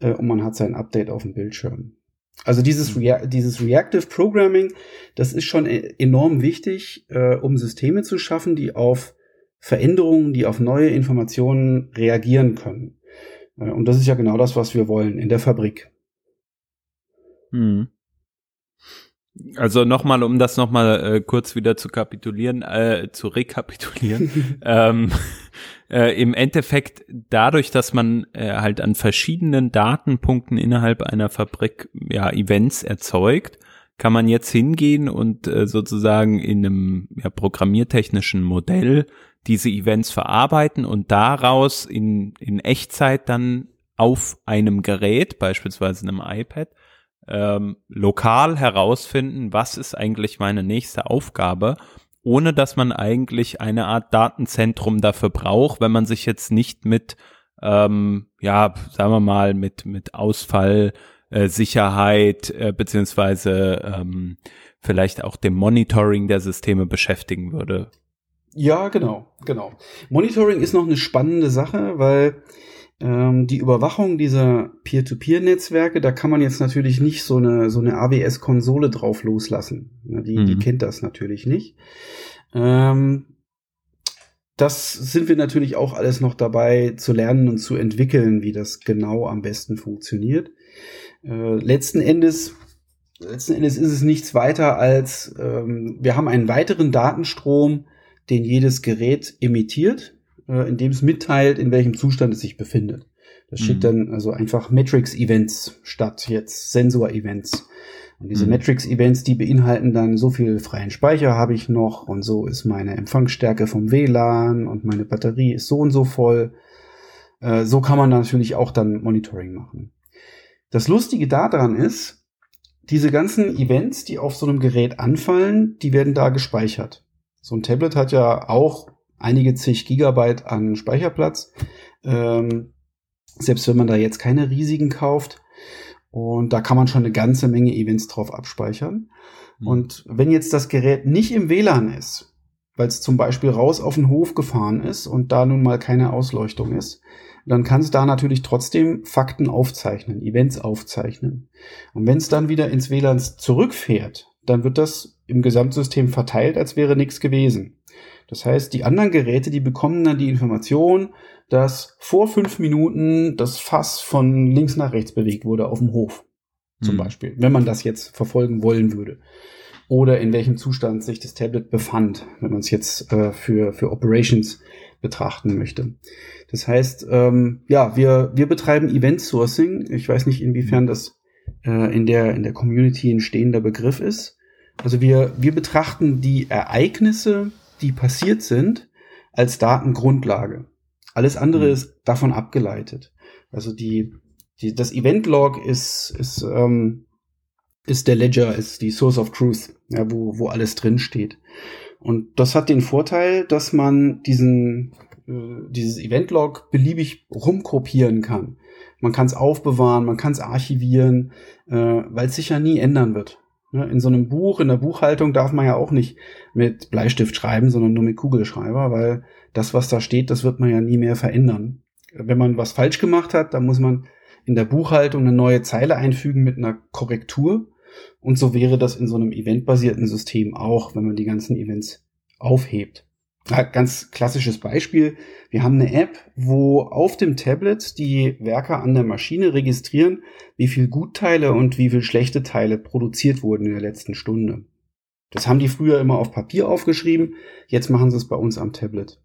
äh, und man hat sein Update auf dem Bildschirm. Also dieses, mhm. Rea dieses Reactive Programming, das ist schon e-, enorm wichtig, äh, um Systeme zu schaffen, die auf Veränderungen, die auf neue Informationen reagieren können. Äh, und das ist ja genau das, was wir wollen in der Fabrik. Hm. Also nochmal, um das nochmal äh, kurz wieder zu kapitulieren, äh, zu rekapitulieren. ähm, äh, Im Endeffekt dadurch, dass man äh, halt an verschiedenen Datenpunkten innerhalb einer Fabrik ja Events erzeugt, kann man jetzt hingehen und äh, sozusagen in einem ja, programmiertechnischen Modell diese Events verarbeiten und daraus in, in Echtzeit dann auf einem Gerät, beispielsweise einem iPad, ähm, lokal herausfinden, was ist eigentlich meine nächste Aufgabe, ohne dass man eigentlich eine Art Datenzentrum dafür braucht, wenn man sich jetzt nicht mit, ähm, ja, sagen wir mal, mit, mit Ausfall, äh, Sicherheit, äh, beziehungsweise ähm, vielleicht auch dem Monitoring der Systeme beschäftigen würde. Ja, genau, genau. Monitoring ist noch eine spannende Sache, weil ähm, die Überwachung dieser Peer-to-Peer-Netzwerke, da kann man jetzt natürlich nicht so eine, so eine AWS-Konsole drauf loslassen. Die, mhm. die kennt das natürlich nicht. Ähm, das sind wir natürlich auch alles noch dabei zu lernen und zu entwickeln, wie das genau am besten funktioniert. Äh, letzten Endes letzten Endes ist es nichts weiter als ähm, wir haben einen weiteren Datenstrom, den jedes Gerät emittiert äh, in dem es mitteilt, in welchem Zustand es sich befindet. Das schickt mhm. dann also einfach Metrics-Events statt jetzt Sensor-Events. Und diese mhm. Metrics-Events, die beinhalten dann so viel freien Speicher habe ich noch und so ist meine Empfangsstärke vom WLAN und meine Batterie ist so und so voll. Äh, so kann man natürlich auch dann Monitoring machen. Das Lustige daran ist, diese ganzen Events, die auf so einem Gerät anfallen, die werden da gespeichert. So ein Tablet hat ja auch einige zig Gigabyte an Speicherplatz. Ähm, selbst wenn man da jetzt keine riesigen kauft. Und da kann man schon eine ganze Menge Events drauf abspeichern. Mhm. Und wenn jetzt das Gerät nicht im WLAN ist, weil es zum Beispiel raus auf den Hof gefahren ist und da nun mal keine Ausleuchtung ist, dann kann es da natürlich trotzdem Fakten aufzeichnen, Events aufzeichnen. Und wenn es dann wieder ins WLAN zurückfährt, dann wird das im Gesamtsystem verteilt, als wäre nichts gewesen. Das heißt, die anderen Geräte, die bekommen dann die Information, dass vor fünf Minuten das Fass von links nach rechts bewegt wurde auf dem Hof. Zum mhm. Beispiel, wenn man das jetzt verfolgen wollen würde. oder in welchem Zustand sich das Tablet befand, wenn man es jetzt äh, für, für Operations betrachten möchte. Das heißt, ähm, ja, wir, wir betreiben Event Sourcing. Ich weiß nicht, inwiefern das äh, in, der, in der Community ein stehender Begriff ist. Also wir, wir betrachten die Ereignisse, die passiert sind, als Datengrundlage. Alles andere mhm. ist davon abgeleitet. Also die, die, das Event-Log ist, ist, ähm, ist der Ledger, ist die Source of Truth, ja, wo, wo alles drin steht. Und das hat den Vorteil, dass man diesen, äh, dieses Event-Log beliebig rumkopieren kann. Man kann es aufbewahren, man kann es archivieren, äh, weil es sich ja nie ändern wird. Ne, in so einem Buch, in der Buchhaltung darf man ja auch nicht mit Bleistift schreiben, sondern nur mit Kugelschreiber, weil das, was da steht, das wird man ja nie mehr verändern. Wenn man was falsch gemacht hat, dann muss man in der Buchhaltung eine neue Zeile einfügen mit einer Korrektur. Und so wäre das in so einem eventbasierten System auch, wenn man die ganzen Events aufhebt. Ganz klassisches Beispiel. Wir haben eine App, wo auf dem Tablet die Werker an der Maschine registrieren, wie viel Gutteile und wie viel schlechte Teile produziert wurden in der letzten Stunde. Das haben die früher immer auf Papier aufgeschrieben, jetzt machen sie es bei uns am Tablet.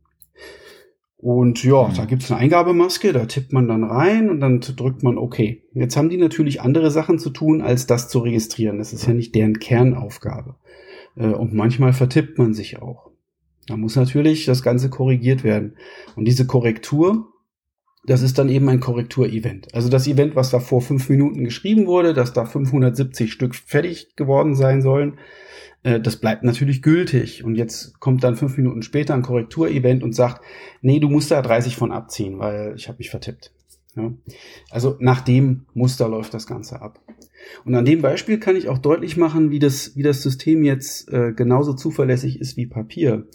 Und ja, mhm. da gibt's eine Eingabemaske, da tippt man dann rein und dann drückt man OK. Jetzt haben die natürlich andere Sachen zu tun, als das zu registrieren. Das ist ja nicht deren Kernaufgabe. Äh, und manchmal vertippt man sich auch. Da muss natürlich das Ganze korrigiert werden. Und diese Korrektur, das ist dann eben ein Korrekturevent. Also das Event, was da vor fünf Minuten geschrieben wurde, dass da 570 Stück fertig geworden sein sollen, äh, das bleibt natürlich gültig. Und jetzt kommt dann fünf Minuten später ein Korrekturevent und sagt, nee, du musst da 30 von abziehen, weil ich habe mich vertippt. Ja? Also nach dem Muster läuft das Ganze ab. Und an dem Beispiel kann ich auch deutlich machen, wie das, wie das System jetzt äh, genauso zuverlässig ist wie Papier.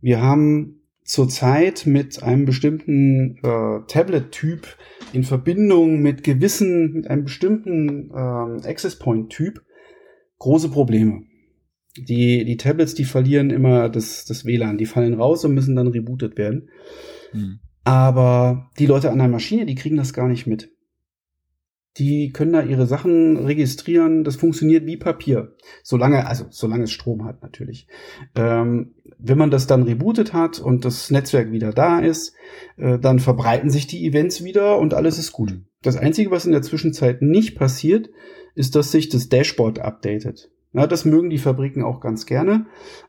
Wir haben zurzeit mit einem bestimmten äh, Tablet-Typ in Verbindung mit gewissen, mit einem bestimmten äh, Access Point-Typ große Probleme. Die, die Tablets, die verlieren immer das, das WLAN, die fallen raus und müssen dann rebootet werden. Hm. Aber die Leute an der Maschine, die kriegen das gar nicht mit die können da ihre Sachen registrieren. Das funktioniert wie Papier. Solange, also solange es Strom hat natürlich. Ähm, wenn man das dann rebootet hat und das Netzwerk wieder da ist, äh, dann verbreiten sich die Events wieder und alles ist gut. Das Einzige, was in der Zwischenzeit nicht passiert, ist, dass sich das Dashboard updatet. Ja, das mögen die Fabriken auch ganz gerne.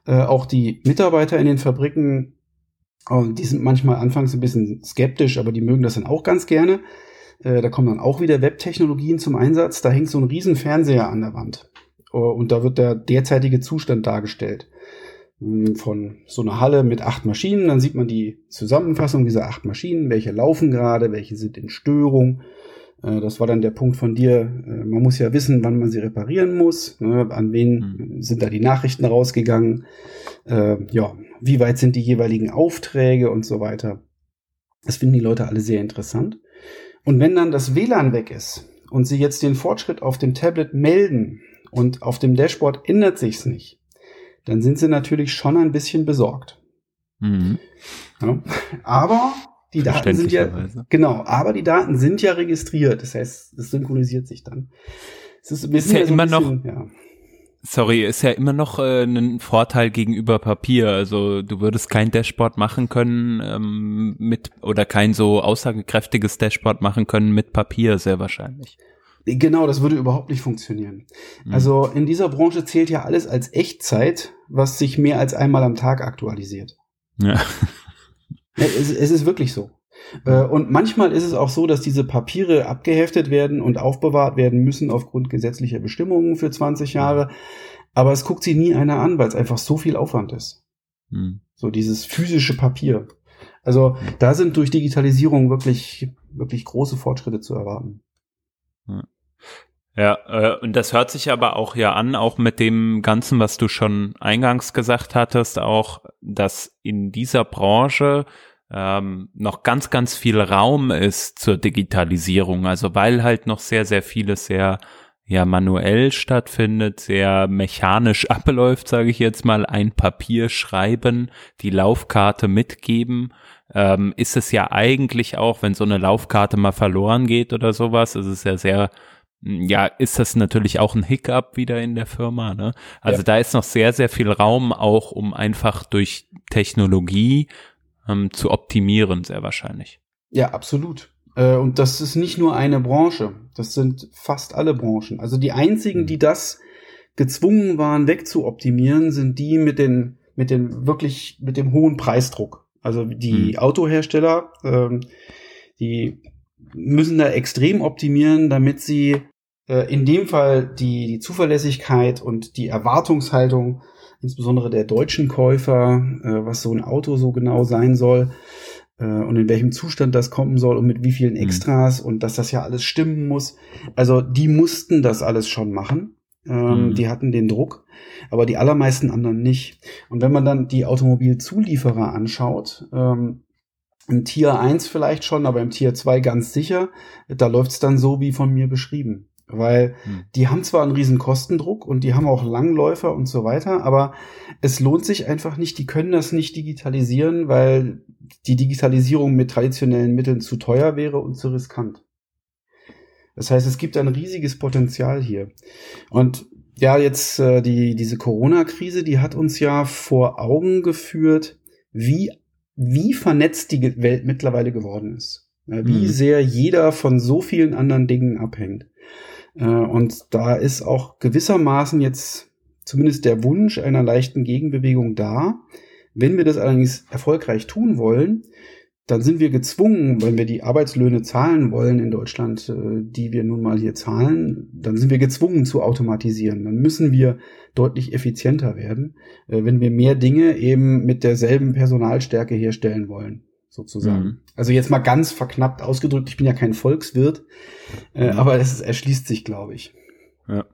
Äh, auch die Mitarbeiter in den Fabriken, oh, die sind manchmal anfangs ein bisschen skeptisch, aber die mögen das dann auch ganz gerne äh, da kommen dann auch wieder Webtechnologien zum Einsatz. Da hängt so ein riesen Fernseher an der Wand. Uh, und da wird der derzeitige Zustand dargestellt. Hm, von so einer Halle mit acht Maschinen, dann sieht man die Zusammenfassung dieser acht Maschinen, welche laufen gerade, welche sind in Störung. Äh, das war dann der Punkt von dir. Äh, man muss ja wissen, wann man sie reparieren muss. Ne? An wen mhm. sind da die Nachrichten rausgegangen? Ja, wie weit sind die jeweiligen Aufträge und so weiter. Das finden die Leute alle sehr interessant. Und wenn dann das WLAN weg ist und Sie jetzt den Fortschritt auf dem Tablet melden und auf dem Dashboard ändert sich's nicht, dann sind Sie natürlich schon ein bisschen besorgt. Mhm. Ja, aber die Daten sind ja genau, aber die Daten sind ja registriert. Das heißt, es synchronisiert sich dann. Es ist, ist ja, immer bisschen, noch. Ja sorry, ist ja immer noch äh, ein Vorteil gegenüber Papier. Also du würdest kein Dashboard machen können ähm, mit oder kein so aussagekräftiges Dashboard machen können mit Papier, sehr wahrscheinlich. Genau, das würde überhaupt nicht funktionieren. Mhm. Also in dieser Branche zählt ja alles als Echtzeit, was sich mehr als einmal am Tag aktualisiert. Ja. es, es ist wirklich so. Äh, und manchmal ist es auch so, dass diese Papiere abgeheftet werden und aufbewahrt werden müssen aufgrund gesetzlicher Bestimmungen für 20 Jahre. Aber es guckt sie nie einer an, weil es einfach so viel Aufwand ist. Hm. So dieses physische Papier. Also da sind durch Digitalisierung wirklich, wirklich große Fortschritte zu erwarten. Ja, äh, und das hört sich aber auch ja an, auch mit dem Ganzen, was du schon eingangs gesagt hattest, auch, dass in dieser Branche ähm, noch ganz, ganz viel Raum ist zur Digitalisierung. Also weil halt noch sehr, sehr vieles sehr ja manuell stattfindet, sehr mechanisch abläuft, sage ich jetzt mal, ein Papier schreiben, die Laufkarte mitgeben, ähm, ist es ja eigentlich auch, wenn so eine Laufkarte mal verloren geht oder sowas, ist es ja sehr ja, ist das natürlich auch ein Hiccup wieder in der Firma. Ne? Also ja. da ist noch sehr, sehr viel Raum auch, um einfach durch Technologie ähm, zu optimieren, sehr wahrscheinlich. Ja, absolut. Äh, und das ist nicht nur eine Branche, das sind fast alle Branchen. Also die einzigen, mhm. die das gezwungen waren wegzuoptimieren, sind die mit den mit dem wirklich mit dem hohen Preisdruck. Also die mhm. Autohersteller, ähm, die müssen da extrem optimieren, damit sie äh, in dem Fall die, die Zuverlässigkeit und die Erwartungshaltung, insbesondere der deutschen Käufer, äh, was so ein Auto so genau sein soll äh, und in welchem Zustand das kommen soll und mit wie vielen mhm. Extras mhm. und dass das ja alles stimmen muss. Also die mussten das alles schon machen. Ähm, mhm. Die hatten den Druck, aber die allermeisten anderen nicht. Und wenn man dann die Automobilzulieferer anschaut, ähm, im Tier 1 vielleicht schon, aber im Tier 2 ganz sicher. Da läuft's dann so wie von mir beschrieben. Weil hm. die haben zwar einen riesen Kostendruck und die haben auch Langläufer und so weiter, aber es lohnt sich einfach nicht, die können das nicht digitalisieren, weil die Digitalisierung mit traditionellen Mitteln zu teuer wäre und zu riskant. Das heißt, es gibt ein riesiges Potenzial hier. Und ja, jetzt äh, die, diese Corona-Krise, die hat uns ja vor Augen geführt, wie wie vernetzt die Welt mittlerweile geworden ist. Wie mhm. sehr jeder von so vielen anderen Dingen abhängt. Äh, und da ist auch gewissermaßen jetzt zumindest der Wunsch einer leichten Gegenbewegung da. Wenn wir das allerdings erfolgreich tun wollen, dann sind wir gezwungen, wenn wir die Arbeitslöhne zahlen wollen in Deutschland, äh, die wir nun mal hier zahlen, dann sind wir gezwungen zu automatisieren. Dann müssen wir deutlich effizienter werden, äh, wenn wir mehr Dinge eben mit derselben Personalstärke herstellen wollen, sozusagen. Mhm. Also jetzt mal ganz verknappt ausgedrückt, ich bin ja kein Volkswirt, äh, mhm. aber es erschließt sich, glaube ich. Ja.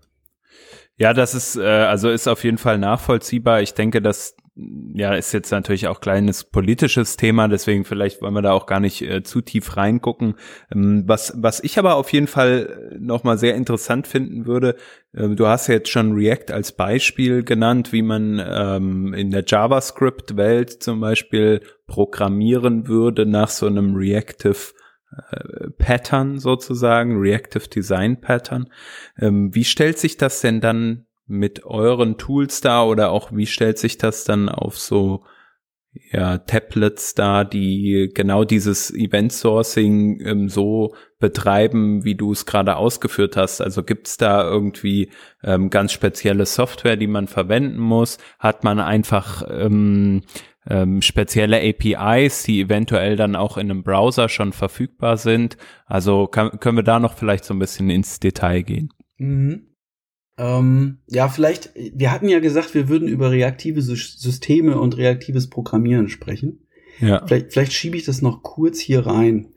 Ja, das ist äh, also ist auf jeden Fall nachvollziehbar. Ich denke, dass ja, ist jetzt natürlich auch kleines politisches Thema, deswegen vielleicht wollen wir da auch gar nicht äh, zu tief reingucken. Ähm, was, was ich aber auf jeden Fall nochmal sehr interessant finden würde, äh, du hast ja jetzt schon React als Beispiel genannt, wie man ähm, in der JavaScript-Welt zum Beispiel programmieren würde nach so einem Reactive äh, Pattern sozusagen, Reactive Design Pattern. Ähm, wie stellt sich das denn dann mit euren Tools da oder auch wie stellt sich das dann auf so ja, Tablets da, die genau dieses Event Sourcing ähm, so betreiben, wie du es gerade ausgeführt hast. Also gibt's da irgendwie ähm, ganz spezielle Software, die man verwenden muss? Hat man einfach ähm, ähm, spezielle APIs, die eventuell dann auch in einem Browser schon verfügbar sind? Also kann, können wir da noch vielleicht so ein bisschen ins Detail gehen? Mhm. Ähm, ja, vielleicht, wir hatten ja gesagt, wir würden über reaktive Systeme und reaktives Programmieren sprechen. Ja. Vielleicht, vielleicht schiebe ich das noch kurz hier rein.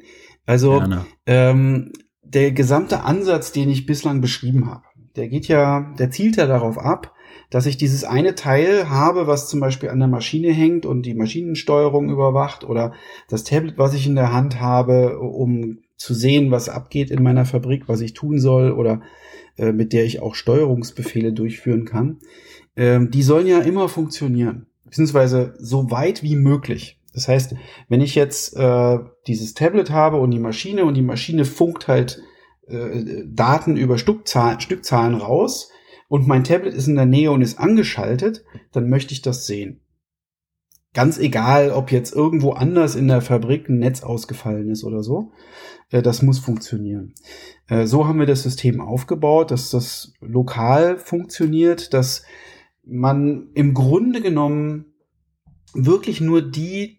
Also ähm, der gesamte Ansatz, den ich bislang beschrieben habe, der geht ja, der zielt ja darauf ab, dass ich dieses eine Teil habe, was zum Beispiel an der Maschine hängt und die Maschinensteuerung überwacht oder das Tablet, was ich in der Hand habe, um zu sehen, was abgeht in meiner Fabrik, was ich tun soll oder äh, mit der ich auch Steuerungsbefehle durchführen kann, ähm, die sollen ja immer funktionieren, beziehungsweise so weit wie möglich. Das heißt, wenn ich jetzt äh, dieses Tablet habe und die Maschine und die Maschine funkt halt äh, Daten über Stückzahlen, Stückzahlen raus und mein Tablet ist in der Nähe und ist angeschaltet, dann möchte ich das sehen. Ganz egal, ob jetzt irgendwo anders in der Fabrik ein Netz ausgefallen ist oder so. Äh, das muss funktionieren. Äh, so haben wir das System aufgebaut, dass das lokal funktioniert, dass man im Grunde genommen wirklich nur die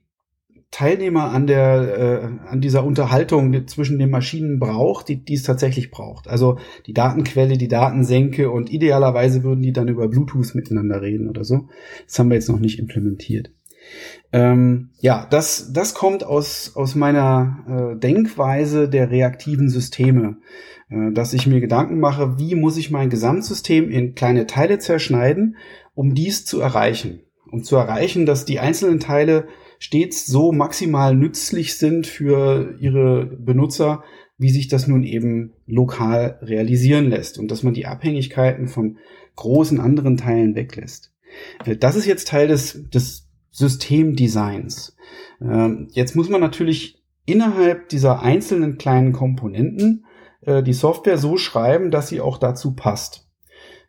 Teilnehmer an der äh, an dieser Unterhaltung zwischen den Maschinen braucht, die, die es tatsächlich braucht. Also die Datenquelle, die Datensenke und idealerweise würden die dann über Bluetooth miteinander reden oder so. Das haben wir jetzt noch nicht implementiert. Ähm, ja, das, das kommt aus, aus meiner äh, Denkweise der reaktiven Systeme, äh, dass ich mir Gedanken mache, wie muss ich mein Gesamtsystem in kleine Teile zerschneiden, um dies zu erreichen. Um zu erreichen, dass die einzelnen Teile stets so maximal nützlich sind für ihre Benutzer, wie sich das nun eben lokal realisieren lässt und dass man die Abhängigkeiten von großen anderen Teilen weglässt. Äh, das ist jetzt Teil des, des Systemdesigns. Ähm, jetzt muss man natürlich innerhalb dieser einzelnen kleinen Komponenten äh, die Software so schreiben, dass sie auch dazu passt.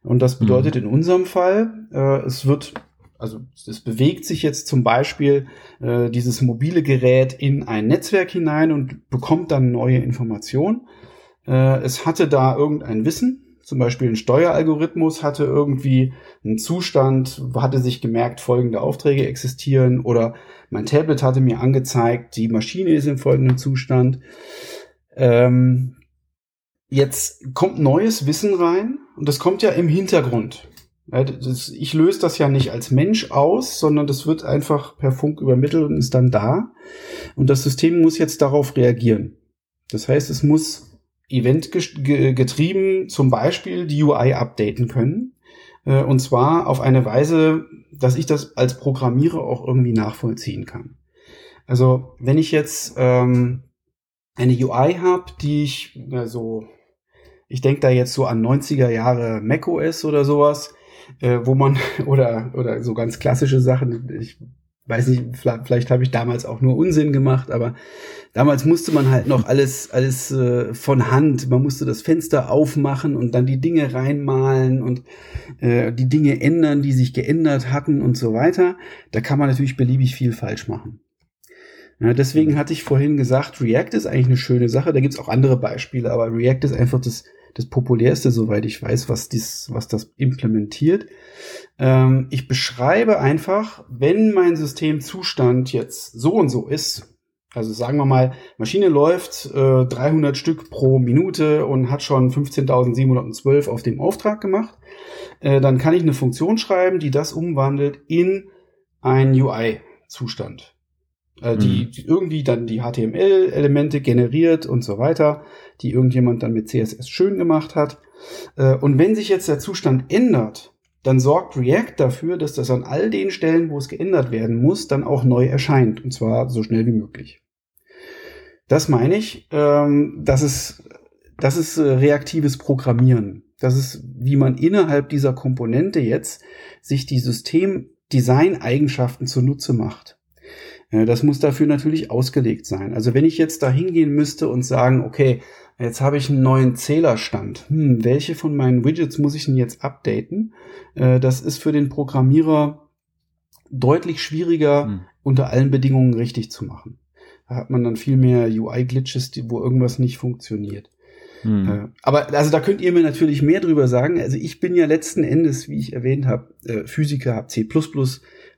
Und das bedeutet mhm. in unserem Fall, äh, es wird, also es bewegt sich jetzt zum Beispiel äh, dieses mobile Gerät in ein Netzwerk hinein und bekommt dann neue Informationen. Äh, es hatte da irgendein Wissen, zum Beispiel ein Steueralgorithmus hatte irgendwie einen Zustand, hatte sich gemerkt, folgende Aufträge existieren oder mein Tablet hatte mir angezeigt, die Maschine ist im folgenden Zustand. Ähm, jetzt kommt neues Wissen rein und das kommt ja im Hintergrund. ich löse das ja nicht als Mensch aus, sondern das wird einfach per Funk übermittelt und ist dann da. Und das System muss jetzt darauf reagieren. Das heißt, es muss eventgetrieben zum Beispiel die UI updaten können. Äh, und zwar auf eine Weise, dass ich das als Programmierer auch irgendwie nachvollziehen kann. Also wenn ich jetzt ähm, eine UI habe, die ich also ich denke da jetzt so an 90er Jahre macOS oder sowas, äh, wo man oder oder so ganz klassische Sachen. Ich weiß nicht, vielleicht, vielleicht habe ich damals auch nur Unsinn gemacht, aber damals musste man halt noch alles, alles äh, von Hand. Man musste das Fenster aufmachen und dann die Dinge reinmalen und äh, die Dinge ändern, die sich geändert hatten und so weiter. Da kann man natürlich beliebig viel falsch machen. Ja, deswegen hatte ich vorhin gesagt, React ist eigentlich eine schöne Sache. Da gibt's auch andere Beispiele, aber React ist einfach das, das populärste, soweit ich weiß, was, dies, was das implementiert. Ähm, ich beschreibe einfach, wenn mein Systemzustand jetzt so und so ist, also sagen wir mal, Maschine läuft äh, 300 Stück pro Minute und hat schon 15.712 auf dem Auftrag gemacht, äh, dann kann ich eine Funktion schreiben, die das umwandelt in ein UI-Zustand äh, die, mhm. die irgendwie dann die HTML-Elemente generiert und so weiter, die irgendjemand dann mit CSS schön gemacht hat. Äh, und wenn sich jetzt der Zustand ändert, dann sorgt React dafür, dass das an all den Stellen, wo es geändert werden muss, dann auch neu erscheint. Und zwar so schnell wie möglich. Das meine ich, ähm, das ist, das ist äh, reaktives Programmieren. Das ist, wie man innerhalb dieser Komponente jetzt sich die Systemdesign-Eigenschaften zunutze macht. Das muss dafür natürlich ausgelegt sein. Also wenn ich jetzt da hingehen müsste und sagen, okay, jetzt habe ich einen neuen Zählerstand. Hm, welche von meinen Widgets muss ich denn jetzt updaten? Äh, das ist für den Programmierer deutlich schwieriger, hm. unter allen Bedingungen richtig zu machen. Da hat man dann viel mehr UI-Glitches, wo irgendwas nicht funktioniert. Hm. Äh, aber also da könnt ihr mir natürlich mehr drüber sagen. Also ich bin ja letzten Endes, wie ich erwähnt habe, äh, Physiker, habe C++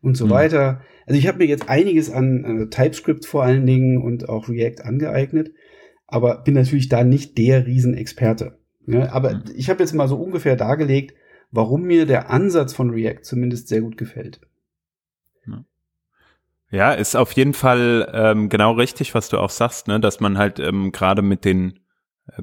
und so hm. weiter. Also ich habe mir jetzt einiges an äh, TypeScript vor allen Dingen und auch React angeeignet, aber bin natürlich da nicht der Riesenexperte. Ne? Aber mhm. ich habe jetzt mal so ungefähr dargelegt, warum mir der Ansatz von React zumindest sehr gut gefällt. Ja, ist auf jeden Fall ähm, genau richtig, was du auch sagst, ne? dass man halt ähm, gerade mit den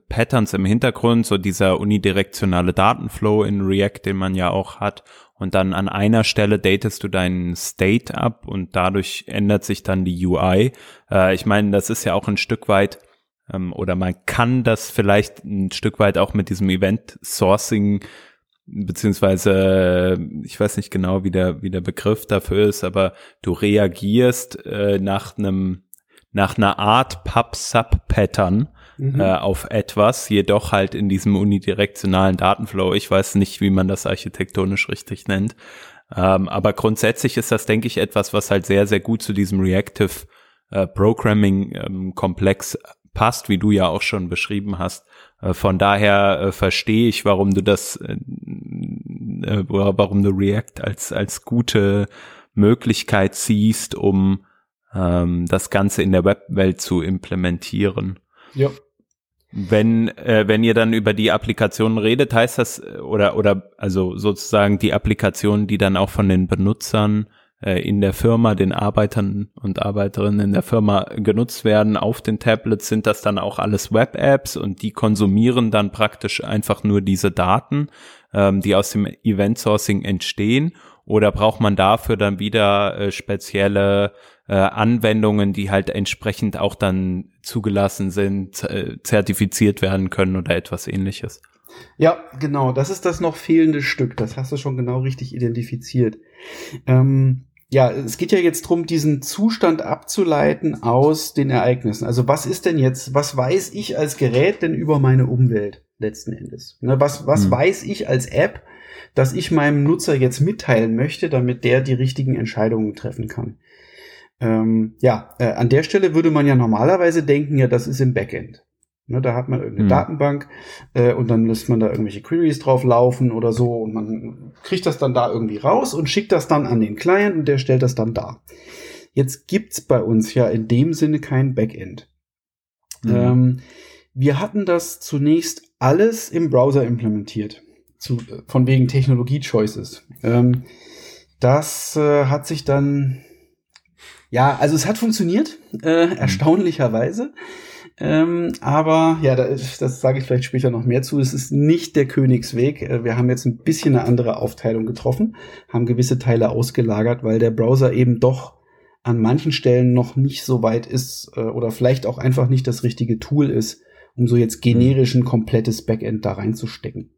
Patterns im Hintergrund, so dieser unidirektionale Datenflow in React, den man ja auch hat und dann an einer Stelle datest du deinen State ab und dadurch ändert sich dann die UI. Äh, ich meine, das ist ja auch ein Stück weit ähm, oder man kann das vielleicht ein Stück weit auch mit diesem Event Sourcing beziehungsweise ich weiß nicht genau, wie der wie der Begriff dafür ist, aber du reagierst äh, nach einem nach einer Art Pub-Sub-Pattern mhm. äh, auf etwas, jedoch halt in diesem unidirektionalen Datenflow. Ich weiß nicht, wie man das architektonisch richtig nennt. Ähm, aber grundsätzlich ist das, denke ich, etwas, was halt sehr, sehr gut zu diesem Reactive äh, Programming ähm, Komplex passt, wie du ja auch schon beschrieben hast. Äh, von daher äh, verstehe ich, warum du das, äh, äh warum du React als, als gute Möglichkeit siehst, um ähm, das Ganze in der Webwelt zu implementieren. Ja. Wenn, äh, wenn ihr dann über die Applikationen redet, heißt das, äh, oder, oder also sozusagen die Applikationen, die dann auch von den Benutzern äh, in der Firma, den Arbeitern und Arbeiterinnen in der Firma genutzt werden auf den Tablets, sind das dann auch alles Web-Apps und die konsumieren dann praktisch einfach nur diese Daten, ähm, die aus dem Event-Sourcing entstehen? Oder braucht man dafür dann wieder äh, spezielle äh, Anwendungen, die halt entsprechend auch dann zugelassen sind, äh, zertifiziert werden können oder etwas ähnliches? Ja, genau. Das ist das noch fehlende Stück. Das hast du schon genau richtig identifiziert. Ähm, ja, es geht ja jetzt drum, diesen Zustand abzuleiten aus den Ereignissen. Also was ist denn jetzt, was weiß ich als Gerät denn über meine Umwelt letzten Endes? Ne, was was hm. weiß ich als App, dass ich meinem Nutzer jetzt mitteilen möchte, damit der die richtigen Entscheidungen treffen kann? Ähm, ja, äh, an der Stelle würde man ja normalerweise denken, ja, das ist im Backend. Ne, da hat man irgendeine hm. Datenbank äh, und dann lässt man da irgendwelche Queries drauf laufen oder so und man kriegt das dann da irgendwie raus und schickt das dann an den Client und der stellt das dann da. Jetzt gibt's bei uns ja in dem Sinne kein Backend. Mhm. Ähm, wir hatten das zunächst alles im Browser implementiert, zu, von wegen Technologie-Choices. Ähm, das äh, hat sich dann, ja, also es hat funktioniert, äh, mhm. erstaunlicherweise. Ähm, aber ja, das, das sage ich vielleicht später noch mehr zu. Es ist nicht der Königsweg. Äh, wir haben jetzt ein bisschen eine andere Aufteilung getroffen, haben gewisse Teile ausgelagert, weil der Browser eben doch an manchen Stellen noch nicht so weit ist äh, oder vielleicht auch einfach nicht das richtige Tool ist, um so jetzt generisch ein komplettes Backend da reinzustecken.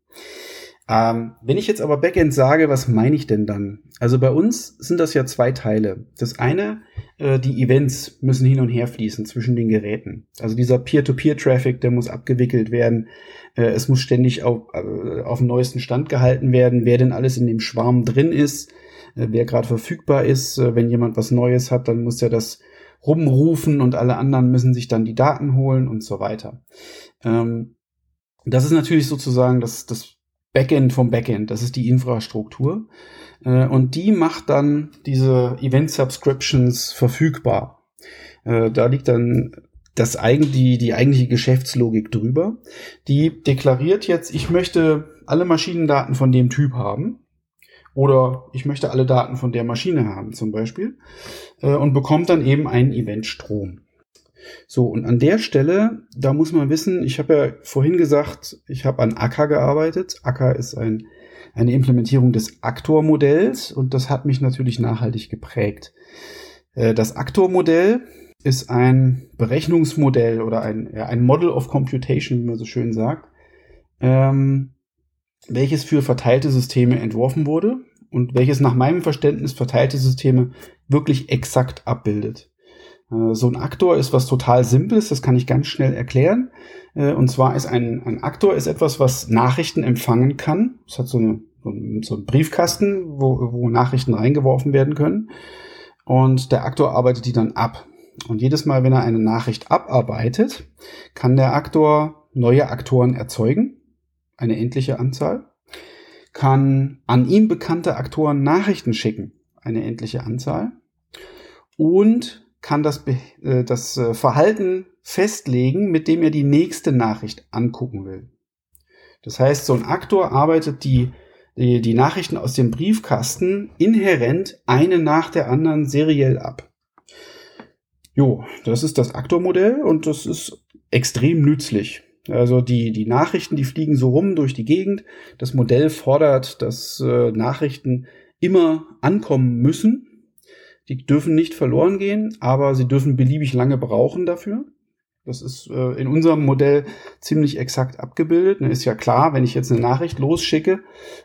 Ähm, wenn ich jetzt aber Backend sage, was meine ich denn dann? Also bei uns sind das ja zwei Teile. Das eine, äh, die Events müssen hin und her fließen zwischen den Geräten. Also dieser Peer-to-Peer-Traffic, der muss abgewickelt werden. Äh, es muss ständig auf, äh, auf dem neuesten Stand gehalten werden, wer denn alles in dem Schwarm drin ist, äh, wer gerade verfügbar ist. Äh, wenn jemand was Neues hat, dann muss er das rumrufen und alle anderen müssen sich dann die Daten holen und so weiter. Ähm, das ist natürlich sozusagen das, das Backend vom Backend, das ist die Infrastruktur. Äh, und die macht dann diese Event Subscriptions verfügbar. Äh, da liegt dann das eigen, die, die eigentliche Geschäftslogik drüber. Die deklariert jetzt, ich möchte alle Maschinendaten von dem Typ haben. Oder ich möchte alle Daten von der Maschine haben, zum Beispiel. Äh, und bekommt dann eben einen Eventstrom. So, und an der Stelle, da muss man wissen, ich habe ja vorhin gesagt, ich habe an Acker gearbeitet. Acker ist ein, eine Implementierung des Aktor-Modells und das hat mich natürlich nachhaltig geprägt. Äh, das Aktor-Modell ist ein Berechnungsmodell oder ein, ein Model of Computation, wie man so schön sagt, ähm, welches für verteilte Systeme entworfen wurde und welches nach meinem Verständnis verteilte Systeme wirklich exakt abbildet. Äh, so ein Aktor ist was total Simples, das kann ich ganz schnell erklären. Äh, und zwar ist ein, ein Aktor ist etwas, was Nachrichten empfangen kann. Es hat so, eine, so einen Briefkasten, wo, wo Nachrichten reingeworfen werden können. Und der Aktor arbeitet die dann ab. Und jedes Mal, wenn er eine Nachricht abarbeitet, kann der Aktor neue Aktoren erzeugen, eine endliche Anzahl, kann an ihm bekannte Aktoren Nachrichten schicken, eine endliche Anzahl, und kann das, äh, das äh, Verhalten festlegen, mit dem er die nächste Nachricht angucken will. Das heißt, so ein Aktor arbeitet die, die, die Nachrichten aus dem Briefkasten inhärent eine nach der anderen seriell ab. Jo, das ist das Aktor-Modell und das ist extrem nützlich. Also die, die Nachrichten, die fliegen so rum durch die Gegend. Das Modell fordert, dass äh, Nachrichten immer ankommen müssen die dürfen nicht verloren gehen, aber sie dürfen beliebig lange brauchen dafür. Das ist äh, in unserem Modell ziemlich exakt abgebildet. Ist ja klar, wenn ich jetzt eine Nachricht losschicke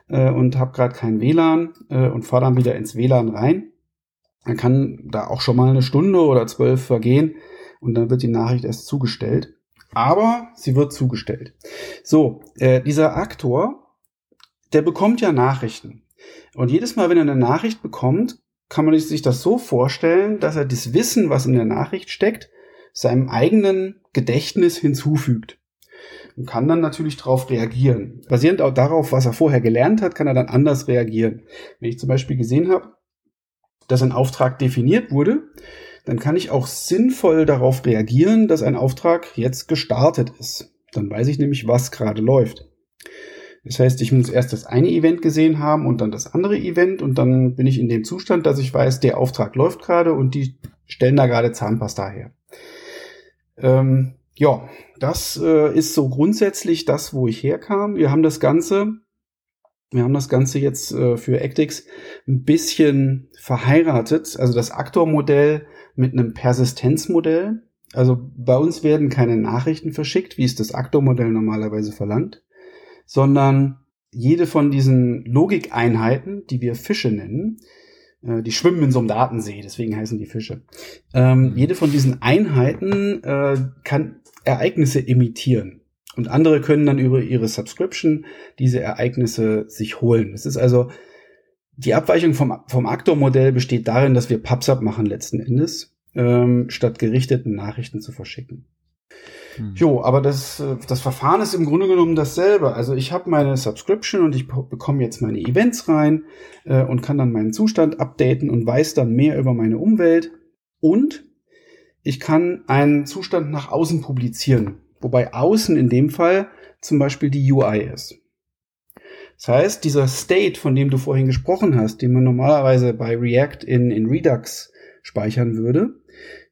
äh, und habe gerade kein WLAN äh, und fahre dann wieder ins WLAN rein, dann kann da auch schon mal eine Stunde oder zwölf vergehen und dann wird die Nachricht erst zugestellt. Aber sie wird zugestellt. So, äh, dieser Aktor, der bekommt ja Nachrichten. Und jedes Mal, wenn er eine Nachricht bekommt, kann man sich das so vorstellen, dass er das Wissen, was in der Nachricht steckt, seinem eigenen Gedächtnis hinzufügt und kann dann natürlich darauf reagieren. Basierend auch darauf, was er vorher gelernt hat, kann er dann anders reagieren. Wenn ich zum Beispiel gesehen habe, dass ein Auftrag definiert wurde, dann kann ich auch sinnvoll darauf reagieren, dass ein Auftrag jetzt gestartet ist. Dann weiß ich nämlich, was gerade läuft. Das heißt, ich muss erst das eine Event gesehen haben und dann das andere Event und dann bin ich in dem Zustand, dass ich weiß, der Auftrag läuft gerade und die stellen da gerade Zahnpasta her. Ähm, ja, das äh, ist so grundsätzlich das, wo ich herkam. Wir haben das Ganze, wir haben das Ganze jetzt äh, für Actix ein bisschen verheiratet, also das Aktor-Modell mit einem Persistenzmodell. Also bei uns werden keine Nachrichten verschickt, wie es das Aktor-Modell normalerweise verlangt sondern jede von diesen Logikeinheiten, die wir Fische nennen, Äh, die schwimmen in so einem Datensee, deswegen heißen die Fische. Ähm, jede von diesen Einheiten äh, kann Ereignisse emittieren. Und andere können dann über ihre Subscription diese Ereignisse sich holen. Das ist also die Abweichung vom, vom Aktor-Modell besteht darin, dass wir PubSub machen letzten Endes, ähm, statt gerichteten Nachrichten zu verschicken. Hm. Jo, aber das, äh, das Verfahren ist im Grunde genommen dasselbe. Also ich habe meine Subscription und ich bekomme jetzt meine Events rein äh, und kann dann meinen Zustand updaten und weiß dann mehr über meine Umwelt. Und ich kann einen Zustand nach außen publizieren, wobei außen in dem Fall zum Beispiel die UI ist. Das heißt, dieser State, von dem du vorhin gesprochen hast, den man normalerweise bei React in, in Redux speichern würde,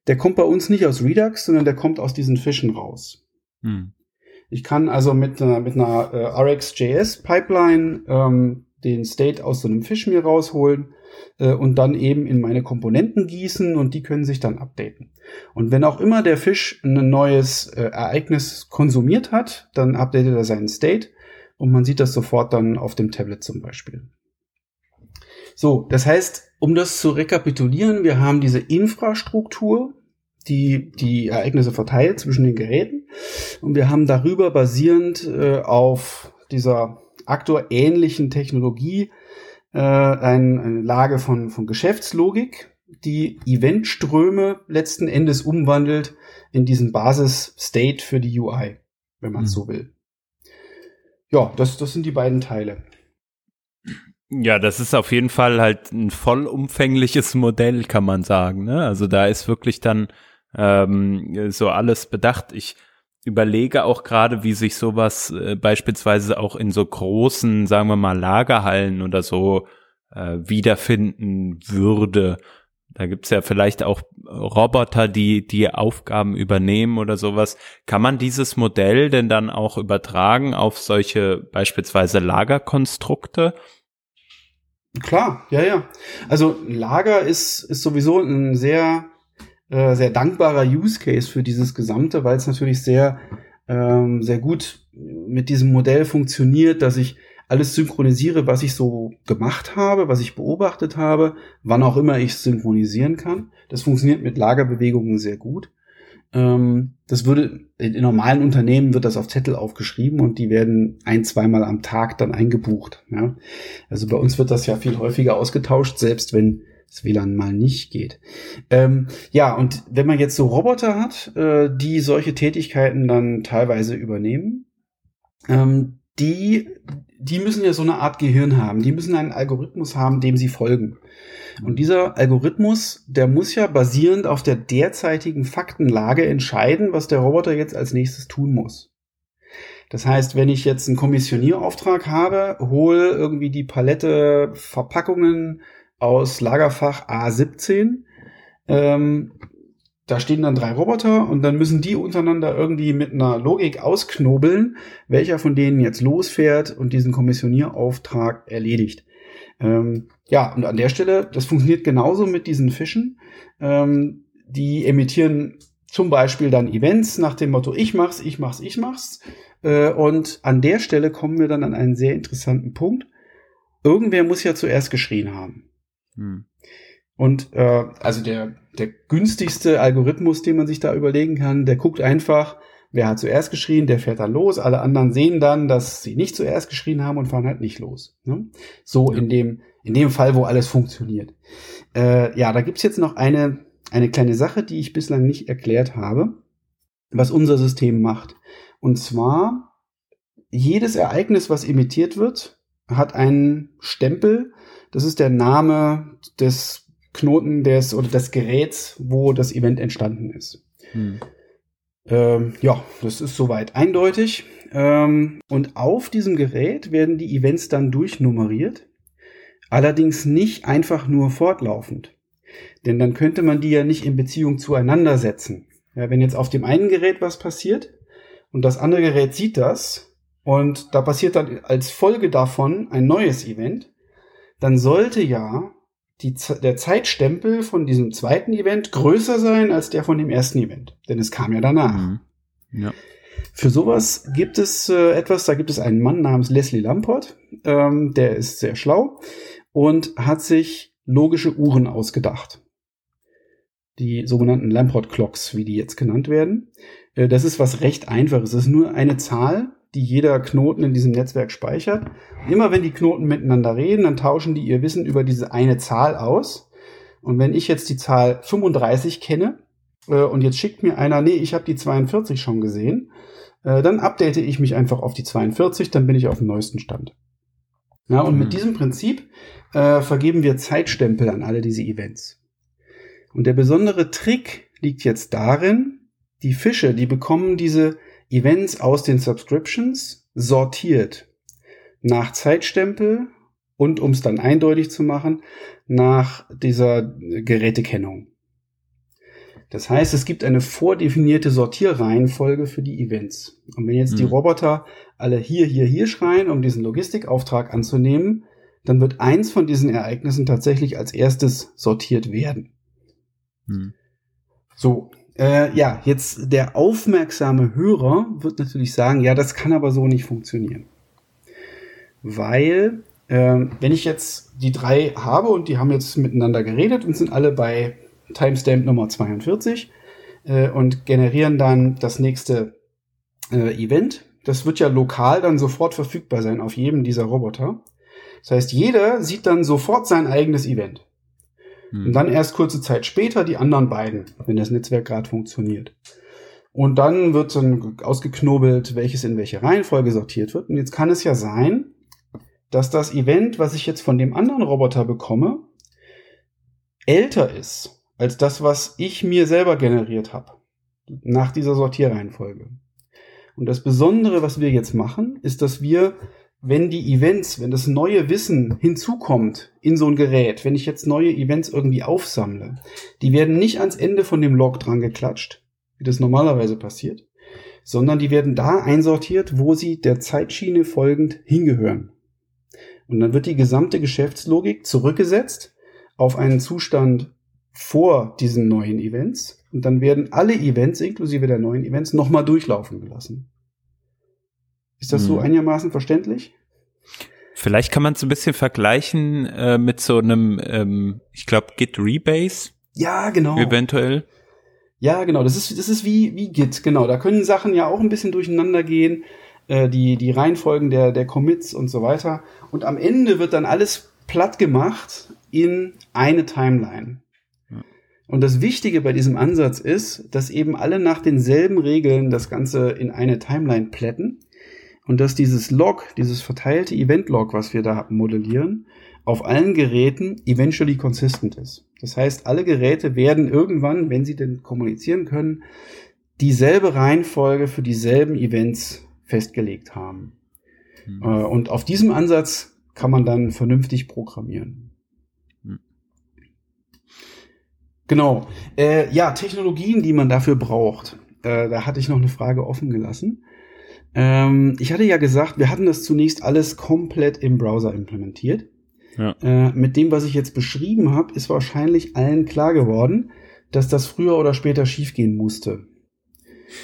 der kommt bei uns nicht aus Redux, sondern der kommt aus diesen Fischen raus. Hm. Ich kann also mit einer, mit einer äh, RxJS-Pipeline ähm, den State aus so einem Fisch mir rausholen äh, und dann eben in meine Komponenten gießen und die können sich dann updaten. Und wenn auch immer der Fisch ein neues äh, Ereignis konsumiert hat, dann updatet er seinen State und man sieht das sofort dann auf dem Tablet zum Beispiel. So, das heißt, um das zu rekapitulieren, wir haben diese Infrastruktur, die die Ereignisse verteilt zwischen den Geräten und wir haben darüber basierend äh, auf dieser aktuähnlichen Technologie äh, ein, eine Lage von, von Geschäftslogik, die Eventströme letzten Endes umwandelt in diesen Basis-State für die UI, wenn man mhm. so will ja, das, das sind die beiden Teile. Ja, das ist auf jeden Fall halt ein vollumfängliches Modell, kann man sagen. Ne? Also da ist wirklich dann ähm, so alles bedacht. Ich überlege auch gerade, wie sich sowas äh, beispielsweise auch in so großen, sagen wir mal, Lagerhallen oder so äh, wiederfinden würde. Da gibt's ja vielleicht auch Roboter, die die Aufgaben übernehmen oder sowas. Kann man dieses Modell denn dann auch übertragen auf solche beispielsweise Lagerkonstrukte? Klar, ja, ja. Also Lager ist, ist sowieso ein sehr, äh, sehr dankbarer Use Case für dieses Gesamte, weil es natürlich sehr, ähm, sehr gut mit diesem Modell funktioniert, dass ich alles synchronisiere, was ich so gemacht habe, was ich beobachtet habe, wann auch immer ich synchronisieren kann. Das funktioniert mit Lagerbewegungen sehr gut. Ähm, das würde, in normalen Unternehmen wird das auf Zettel aufgeschrieben und die werden ein, zweimal am Tag dann eingebucht. Ja? Also bei uns wird das ja viel häufiger ausgetauscht, selbst wenn das WLAN mal nicht geht. Ähm, ja, und wenn man jetzt so Roboter hat, äh, die solche Tätigkeiten dann teilweise übernehmen, ähm, die die müssen ja so eine Art Gehirn haben. Die müssen einen Algorithmus haben, dem sie folgen. Und dieser Algorithmus, der muss ja basierend auf der derzeitigen Faktenlage entscheiden, was der Roboter jetzt als nächstes tun muss. Das heißt, wenn ich jetzt einen Kommissionierauftrag habe, hole irgendwie die Palette Verpackungen aus Lagerfach A17, ähm, da stehen dann drei Roboter und dann müssen die untereinander irgendwie mit einer Logik ausknobeln, welcher von denen jetzt losfährt und diesen Kommissionierauftrag erledigt. Ähm, ja, und an der Stelle, das funktioniert genauso mit diesen Fischen. Ähm, die emittieren zum Beispiel dann Events nach dem Motto, ich mach's, ich mach's, ich mach's. Äh, und an der Stelle kommen wir dann an einen sehr interessanten Punkt. Irgendwer muss ja zuerst geschrien haben. Hm. Und äh, also der, der günstigste Algorithmus, den man sich da überlegen kann, der guckt einfach, wer hat zuerst geschrien, der fährt dann los. Alle anderen sehen dann, dass sie nicht zuerst geschrien haben und fahren halt nicht los. Ne? So ja. in dem in dem Fall, wo alles funktioniert. Äh, ja, da gibt's jetzt noch eine eine kleine Sache, die ich bislang nicht erklärt habe, was unser System macht. Und zwar jedes Ereignis, was emittiert wird, hat einen Stempel. Das ist der Name des Knoten des oder des Geräts, wo das Event entstanden ist. Hm. Ähm, ja, das ist soweit eindeutig. Ähm, und auf diesem Gerät werden die Events dann durchnummeriert. Allerdings nicht einfach nur fortlaufend. Denn dann könnte man die ja nicht in Beziehung zueinander setzen. Ja, wenn jetzt auf dem einen Gerät was passiert und das andere Gerät sieht das und da passiert dann als Folge davon ein neues Event, dann sollte ja die, der Zeitstempel von diesem zweiten Event größer sein als der von dem ersten Event. Denn es kam ja danach. Mhm. Ja. Für sowas gibt es äh, etwas, da gibt es einen Mann namens Leslie Lamport, ähm, der ist sehr schlau und hat sich logische Uhren ausgedacht. Die sogenannten Lamport Clocks, wie die jetzt genannt werden. Äh, das ist was recht einfaches. Es ist nur eine Zahl, die jeder Knoten in diesem Netzwerk speichert. Und immer wenn die Knoten miteinander reden, dann tauschen die ihr Wissen über diese eine Zahl aus. Und wenn ich jetzt die Zahl 35 kenne äh, und jetzt schickt mir einer, nee, ich habe die 42 schon gesehen, äh, dann update ich mich einfach auf die 42, dann bin ich auf dem neuesten Stand. Ja, und mhm. mit diesem Prinzip äh, vergeben wir Zeitstempel an alle diese Events. Und der besondere Trick liegt jetzt darin, die Fische, die bekommen diese Events aus den Subscriptions sortiert nach Zeitstempel und um es dann eindeutig zu machen, nach dieser Gerätekennung. Das heißt, es gibt eine vordefinierte Sortierreihenfolge für die Events. Und wenn jetzt mhm. die Roboter alle hier, hier, hier schreien, um diesen Logistikauftrag anzunehmen, dann wird eins von diesen Ereignissen tatsächlich als erstes sortiert werden. Mhm. So, äh, ja, jetzt der aufmerksame Hörer wird natürlich sagen, ja, das kann aber so nicht funktionieren. Weil, äh, wenn ich jetzt die drei habe und die haben jetzt miteinander geredet und sind alle bei Timestamp Nummer 42 äh, und generieren dann das nächste äh, Event. Das wird ja lokal dann sofort verfügbar sein auf jedem dieser Roboter. Das heißt, jeder sieht dann sofort sein eigenes Event. Hm. Und dann erst kurze Zeit später die anderen beiden, wenn das Netzwerk gerade funktioniert. Und dann wird dann ausgeknobelt, welches in welche Reihenfolge sortiert wird. Und jetzt kann es ja sein, dass das Event, was ich jetzt von dem anderen Roboter bekomme, älter ist als das, was ich mir selber generiert habe, nach dieser Sortierreihenfolge. Und das Besondere, was wir jetzt machen, ist, dass wir, wenn die Events, wenn das neue Wissen hinzukommt in so ein Gerät, wenn ich jetzt neue Events irgendwie aufsammle, die werden nicht ans Ende von dem Log dran geklatscht, wie das normalerweise passiert, sondern die werden da einsortiert, wo sie der Zeitschiene folgend hingehören. Und dann wird die gesamte Geschäftslogik zurückgesetzt auf einen Zustand vor diesen neuen Events und dann werden alle Events inklusive der neuen Events nochmal durchlaufen gelassen. Ist das hm. so einigermaßen verständlich? Vielleicht kann man es ein bisschen vergleichen äh, mit so einem, ähm, ich glaube, Git Rebase. Ja, genau. Eventuell. Ja, genau. Das ist, das ist wie, wie Git, genau. Da können Sachen ja auch ein bisschen durcheinander gehen, äh, die, die Reihenfolgen der, der Commits und so weiter. Und am Ende wird dann alles platt gemacht in eine Timeline. Und das Wichtige bei diesem Ansatz ist, dass eben alle nach denselben Regeln das Ganze in eine Timeline plätten und dass dieses Log, dieses verteilte Event-Log, was wir da modellieren, auf allen Geräten eventually consistent ist. Das heißt, alle Geräte werden irgendwann, wenn sie denn kommunizieren können, dieselbe Reihenfolge für dieselben Events festgelegt haben. Mhm. Und auf diesem Ansatz kann man dann vernünftig programmieren. Genau. Äh, ja, Technologien, die man dafür braucht. Äh, da hatte ich noch eine Frage offen gelassen. Ähm, ich hatte ja gesagt, wir hatten das zunächst alles komplett im Browser implementiert. Ja. Äh, mit dem, was ich jetzt beschrieben habe, ist wahrscheinlich allen klar geworden, dass das früher oder später schiefgehen musste.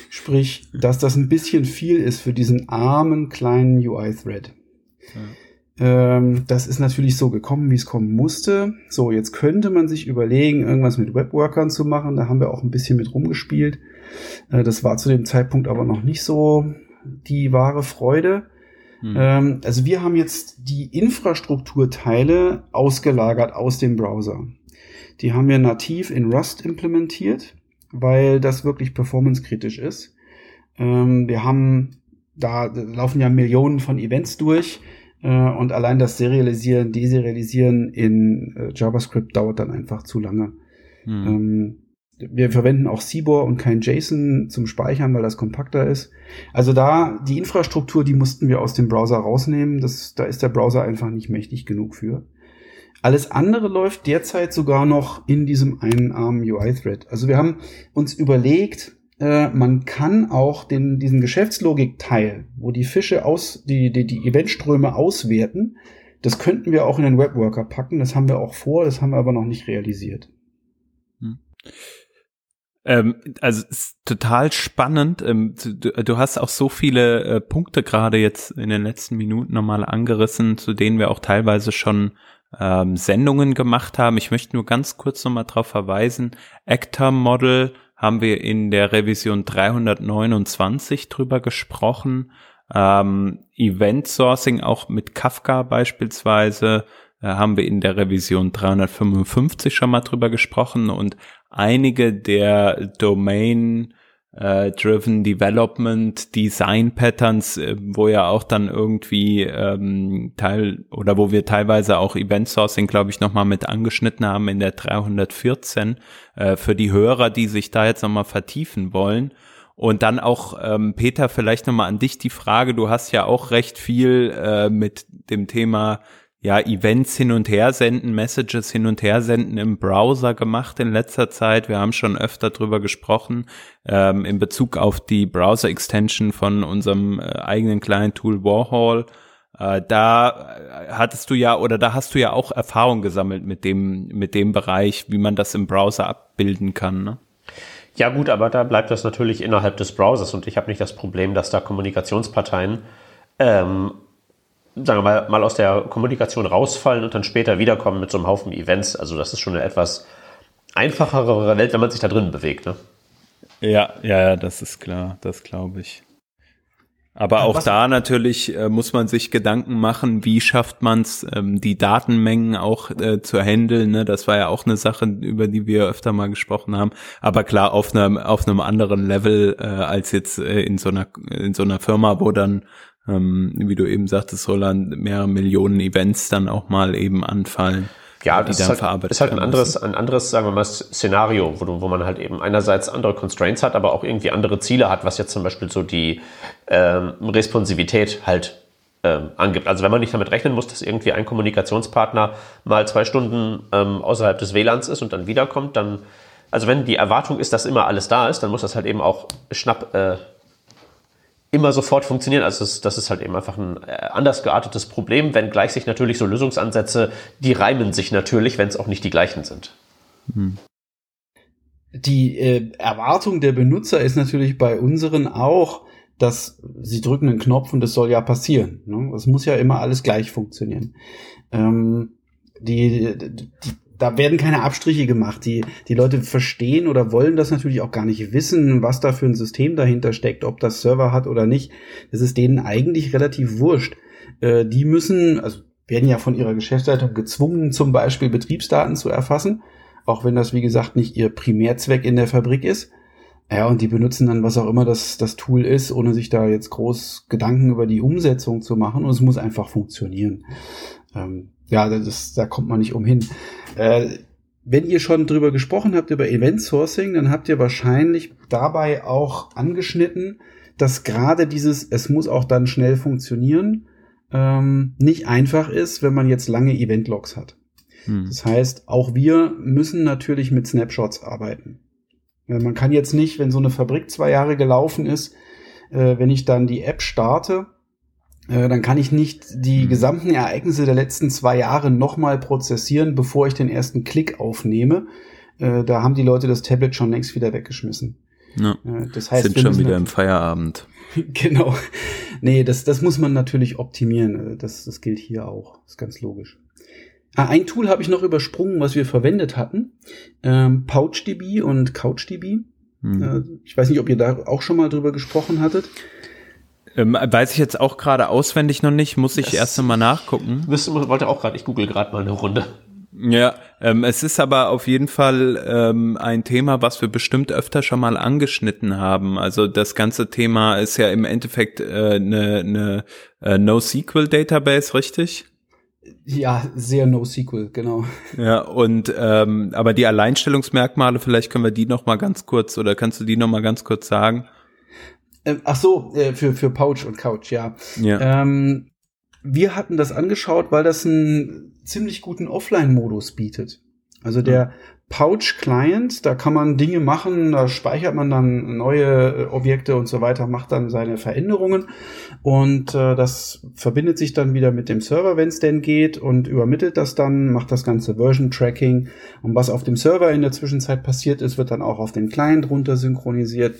Sprich, dass das ein bisschen viel ist für diesen armen kleinen UI-Thread. Ja. Ähm, das ist natürlich so gekommen, wie es kommen musste. So, jetzt könnte man sich überlegen, irgendwas mit Webworkern zu machen. Da haben wir auch ein bisschen mit rumgespielt. Äh, das war zu dem Zeitpunkt aber noch nicht so die wahre Freude. Hm. Ähm, also wir haben jetzt die Infrastrukturteile ausgelagert aus dem Browser. Die haben wir nativ in Rust implementiert, weil das wirklich performancekritisch ist. Ähm, wir haben da laufen ja Millionen von Events durch äh, und allein das Serialisieren, Deserialisieren in äh, JavaScript dauert dann einfach zu lange. Hm. Wir verwenden auch Cbor und kein JSON zum Speichern, weil das kompakter ist. Also da die Infrastruktur, die mussten wir aus dem Browser rausnehmen. Das, da ist der Browser einfach nicht mächtig genug für. Alles andere läuft derzeit sogar noch in diesem einen armen UI-Thread. Also wir haben uns überlegt, äh, man kann auch den, diesen Geschäftslogik-Teil, wo die Fische aus, die, die, die Eventströme auswerten, das könnten wir auch in den Webworker packen. Das haben wir auch vor, das haben wir aber noch nicht realisiert. Hm. Ähm, also ist total spannend. Ähm, du, du, hast auch so viele äh, Punkte gerade jetzt in den letzten Minuten nochmal angerissen, zu denen wir auch teilweise schon ähm, Sendungen gemacht haben. Ich möchte nur ganz kurz nochmal darauf verweisen. Actor Model haben wir in der Revision 329 drüber gesprochen. Ähm, Event Sourcing auch mit Kafka beispielsweise äh, haben wir in der Revision 355 schon mal drüber gesprochen und einige der Domain äh, Driven Development Design Patterns, äh, wo ja auch dann irgendwie ähm, Teil oder wo wir teilweise auch Event Sourcing, glaube ich, nochmal mit angeschnitten haben in der 314 äh, für die Hörer, die sich da jetzt nochmal vertiefen wollen. Und dann auch, ähm, Peter, vielleicht nochmal an dich die Frage, du hast ja auch recht viel äh, mit dem Thema ja, Events hin und her senden, Messages hin und her senden im Browser gemacht in letzter Zeit. Wir haben schon öfter drüber gesprochen, ähm, in Bezug auf die Browser-Extension von unserem äh, eigenen kleinen Tool Warhol. Äh, da äh, hattest du ja, oder da hast du ja auch Erfahrung gesammelt mit dem, mit dem Bereich, wie man das im Browser abbilden kann, ne? Ja gut, aber da bleibt das natürlich innerhalb des Browsers und ich habe nicht das Problem, dass da Kommunikationsparteien ähm, sagen wir mal, mal aus der Kommunikation rausfallen und dann später wiederkommen mit so einem Haufen Events. Also das ist schon eine etwas einfachere Welt, wenn man sich da drin bewegt. Ne? Ja, ja, ja, das ist klar, das glaube ich. Aber auch da natürlich äh, muss man sich Gedanken machen, wie schafft man es, ähm, die Datenmengen auch äh, zu handeln. Ne? Das war ja auch eine Sache, über die wir öfter mal gesprochen haben. Aber klar, auf einem auf einem anderen Level äh, als jetzt äh, in so einer in so einer Firma, wo dann ähm, wie du eben sagtest, Roland, mehrere Millionen Events dann auch mal eben anfallen. Ja, das ist halt, ist halt ein anderes, ein anderes, sagen wir mal, Szenario, wo, wo man halt eben einerseits andere Constraints hat, aber auch irgendwie andere Ziele hat, was jetzt zum Beispiel so die ähm, Responsivität halt ähm, angibt. Also wenn man nicht damit rechnen muss, dass irgendwie ein Kommunikationspartner mal zwei Stunden ähm, außerhalb des WLANs ist und dann wiederkommt, dann, also wenn die Erwartung ist, dass immer alles da ist, dann muss das halt eben auch schnapp äh, immer sofort funktionieren. Also das, das ist halt eben einfach ein äh, anders geartetes Problem, wenngleich sich natürlich so Lösungsansätze, die reimen sich natürlich, wenn es auch nicht die gleichen sind. Hm. Die äh, Erwartung der Benutzer ist natürlich bei unseren auch, dass sie drücken einen Knopf und das soll ja passieren. Ne? Es muss ja immer alles gleich funktionieren. Ähm, die, die, da werden keine Abstriche gemacht. Die, die Leute verstehen oder wollen das natürlich auch gar nicht wissen, was da für ein System dahinter steckt, ob das Server hat oder nicht. Das ist denen eigentlich relativ wurscht. Äh, die müssen, also werden ja von ihrer Geschäftsleitung gezwungen, zum Beispiel Betriebsdaten zu erfassen, auch wenn das, wie gesagt, nicht ihr Primärzweck in der Fabrik ist. Ja, und die benutzen dann, was auch immer das, das Tool ist, ohne sich da jetzt groß Gedanken über die Umsetzung zu machen. Und es muss einfach funktionieren. Ähm, ja, das, da kommt man nicht umhin. Äh, wenn ihr schon drüber gesprochen habt, über Event Sourcing, dann habt ihr wahrscheinlich dabei auch angeschnitten, dass gerade dieses, es muss auch dann schnell funktionieren, ähm, nicht einfach ist, wenn man jetzt lange Event-Logs hat. Hm. Das heißt, auch wir müssen natürlich mit Snapshots arbeiten. Man kann jetzt nicht, wenn so eine Fabrik zwei Jahre gelaufen ist, äh, wenn ich dann die App starte, dann kann ich nicht die mhm. gesamten Ereignisse der letzten zwei Jahre nochmal prozessieren, bevor ich den ersten Klick aufnehme. Äh, da haben die Leute das Tablet schon längst wieder weggeschmissen. Ja. Äh, das heißt, sind schon wieder im Feierabend. genau. Nee, das, das muss man natürlich optimieren. Das, das gilt hier auch. Das ist ganz logisch. Ah, ein Tool habe ich noch übersprungen, was wir verwendet hatten. Ähm, PouchDB und CouchDB. Hm. ich weiß nicht, ob ihr da auch schon mal drüber gesprochen hattet. Ähm, weiß ich jetzt auch gerade auswendig noch nicht, muss ich das erst einmal nachgucken. Müsste, wollte auch gerade, ich google gerade mal eine Runde. Ja, ähm, es ist aber auf jeden Fall ähm, ein Thema, was wir bestimmt öfter schon mal angeschnitten haben. Also das ganze Thema ist ja im Endeffekt eine äh, ne, ne, äh, NoSQL-Database, richtig? Ja, sehr NoSQL, genau. Ja, und ähm, aber die Alleinstellungsmerkmale, vielleicht können wir die noch mal ganz kurz oder kannst du die noch mal ganz kurz sagen? Äh, ach so, äh, für, für Pouch und Couch, ja. ja. Ähm, wir hatten das angeschaut, weil das einen ziemlich guten Offline-Modus bietet. Also der Pouch-Client, da kann man Dinge machen, da speichert man dann neue äh, Objekte und so weiter, macht dann seine Veränderungen und äh, das verbindet sich dann wieder mit dem Server, wenn es denn geht und übermittelt das dann, macht das ganze Version-Tracking und was auf dem Server in der Zwischenzeit passiert ist, wird dann auch auf den Client runter synchronisiert.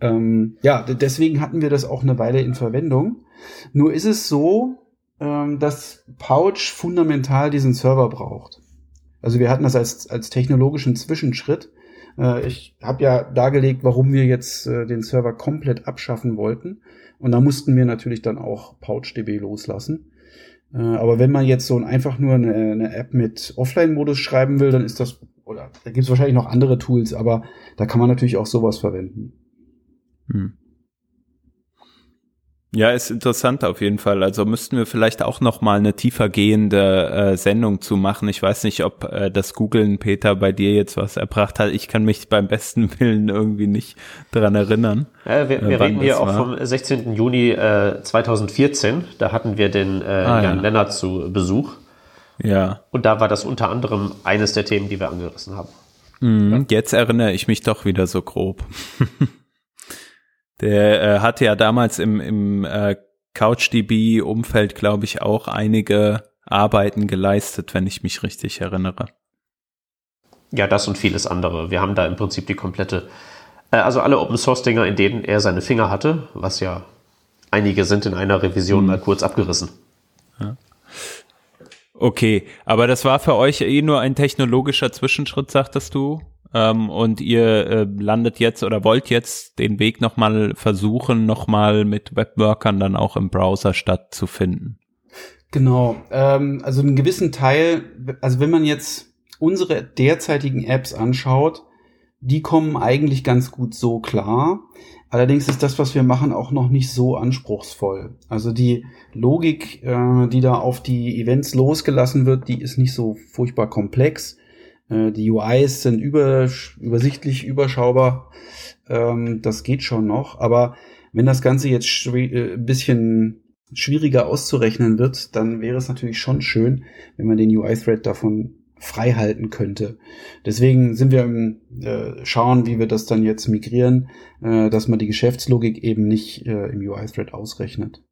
Ähm, ja, deswegen hatten wir das auch eine Weile in Verwendung. Nur ist es so, ähm, dass Pouch fundamental diesen Server braucht. Also wir hatten das als, als technologischen Zwischenschritt. Äh, ich habe ja dargelegt, warum wir jetzt äh, den Server komplett abschaffen wollten. Und da mussten wir natürlich dann auch PouchDB loslassen. Äh, aber wenn man jetzt so einfach nur eine, eine App mit Offline-Modus schreiben will, dann ist das, oder da gibt es wahrscheinlich noch andere Tools, aber da kann man natürlich auch sowas verwenden. Hm. Ja, ist interessant auf jeden Fall. Also müssten wir vielleicht auch noch mal eine tiefer gehende äh, Sendung zu machen. Ich weiß nicht, ob äh, das Googlen Peter bei dir jetzt was erbracht hat. Ich kann mich beim besten Willen irgendwie nicht dran erinnern. Ja, wir, wir äh, reden hier auch vom 16. Juni äh, 2014. Da hatten wir den äh, ah, Jan ja. Lennart zu Besuch. Ja. Und da war das unter anderem eines der Themen, die wir angerissen haben. Mhm, jetzt erinnere ich mich doch wieder so grob. Der äh, hatte ja damals im, im äh, CouchDB-Umfeld, glaube ich, auch einige Arbeiten geleistet, wenn ich mich richtig erinnere. Ja, das und vieles andere. Wir haben da im Prinzip die komplette, äh, also alle Open Source Dinger, in denen er seine Finger hatte, was ja einige sind in einer Revision mhm. mal kurz abgerissen. Ja. Okay, aber das war für euch eh nur ein technologischer Zwischenschritt, sagtest du? Ähm, und ihr äh, landet jetzt oder wollt jetzt den Weg nochmal versuchen, nochmal mit Webworkern dann auch im Browser stattzufinden. Genau, ähm, also einen gewissen Teil, also wenn man jetzt unsere derzeitigen Apps anschaut, die kommen eigentlich ganz gut so klar. Allerdings ist das, was wir machen, auch noch nicht so anspruchsvoll. Also die Logik, äh, die da auf die Events losgelassen wird, die ist nicht so furchtbar komplex. Äh, die UIs sind über, übersichtlich, überschaubar. Ähm, das geht schon noch. Aber wenn das Ganze jetzt äh, ein bisschen schwieriger auszurechnen wird, dann wäre es natürlich schon schön, wenn man den UI-Thread davon frei halten könnte. Deswegen sind wir im äh, Schauen, wie wir das dann jetzt migrieren, äh, dass man die Geschäftslogik eben nicht äh, im UI-Thread ausrechnet.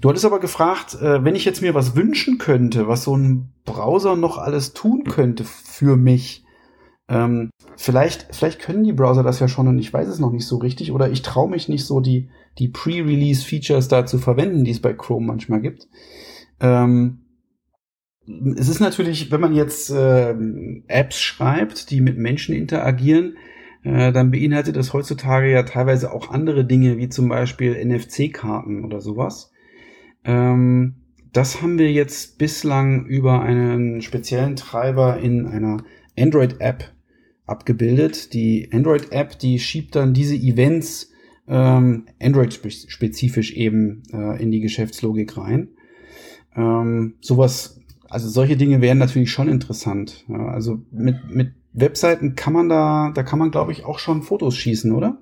Du hattest aber gefragt, äh, wenn ich jetzt mir was wünschen könnte, was so ein Browser noch alles tun könnte für mich. Ähm, vielleicht, vielleicht können die Browser das ja schon und ich weiß es noch nicht so richtig oder ich traue mich nicht so, die, die Pre-Release-Features da zu verwenden, die es bei Chrome manchmal gibt. Ähm, es ist natürlich, wenn man jetzt äh, Apps schreibt, die mit Menschen interagieren, äh, dann beinhaltet das heutzutage ja teilweise auch andere Dinge, wie zum Beispiel NFC-Karten oder sowas. Ähm, das haben wir jetzt bislang über einen speziellen Treiber in einer Android-App abgebildet. Die Android-App, die schiebt dann diese Events ähm, Android-spezifisch eben äh, in die Geschäftslogik rein. Ähm, sowas, also solche Dinge wären natürlich schon interessant. Ja, also mit, mit Webseiten kann man da, da kann man glaube ich auch schon Fotos schießen, oder?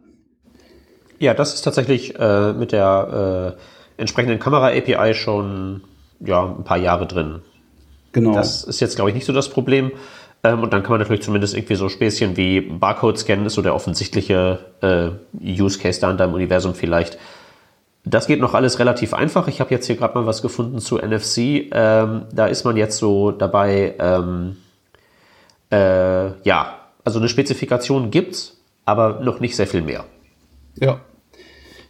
Ja, das ist tatsächlich äh, mit der äh, entsprechenden Kamera-API schon ja, ein paar Jahre drin. Genau. Das ist jetzt, glaube ich, nicht so das Problem. Ähm, und dann kann man natürlich zumindest irgendwie so Späßchen wie Barcode-Scannen ist so der offensichtliche äh, Use Case da in deinem Universum vielleicht. Das geht noch alles relativ einfach. Ich habe jetzt hier gerade mal was gefunden zu NFC. Ähm, da ist man jetzt so dabei, ähm, äh, ja, also eine Spezifikation gibt's, aber noch nicht sehr viel mehr. Ja.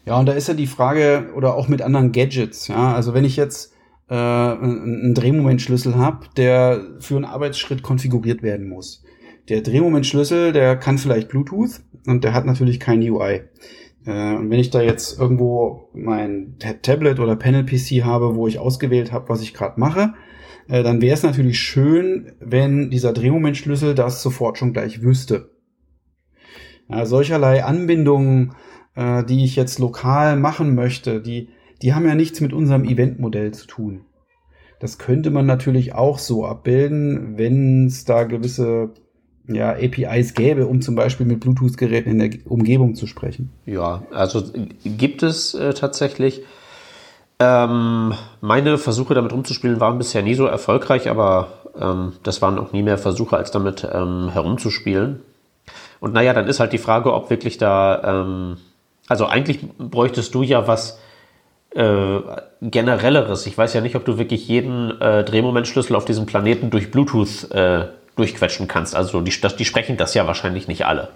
Ja, und da ist ja die Frage, oder auch mit anderen Gadgets, ja, also wenn ich jetzt äh, einen Drehmomentschlüssel habe, der für einen Arbeitsschritt konfiguriert werden muss. Der Drehmomentschlüssel, der kann vielleicht Bluetooth und der hat natürlich kein UI. Äh, und wenn ich da jetzt irgendwo mein Tablet oder Panel-PC habe, wo ich ausgewählt habe, was ich gerade mache, äh, dann wäre es natürlich schön, wenn dieser Drehmomentschlüssel das sofort schon gleich wüsste. Ja, solcherlei Anbindungen, äh, die ich jetzt lokal machen möchte, die die haben ja nichts mit unserem Eventmodell zu tun. Das könnte man natürlich auch so abbilden, wenn es da gewisse ja, APIs gäbe, um zum Beispiel mit Bluetooth-Geräten in der Umgebung zu sprechen. Ja, also gibt es äh, tatsächlich. Ähm, meine Versuche damit umzuspielen waren bisher nie so erfolgreich, aber ähm, das waren auch nie mehr Versuche, als damit ähm, herumzuspielen. Und naja, dann ist halt die Frage, ob wirklich da, ähm, also eigentlich bräuchtest du ja was, äh, generelleres. Ich weiß ja nicht, ob du wirklich jeden äh, Drehmomentschlüssel auf diesem Planeten durch Bluetooth äh, durchquetschen kannst. Also die, das, die sprechen das ja wahrscheinlich nicht alle.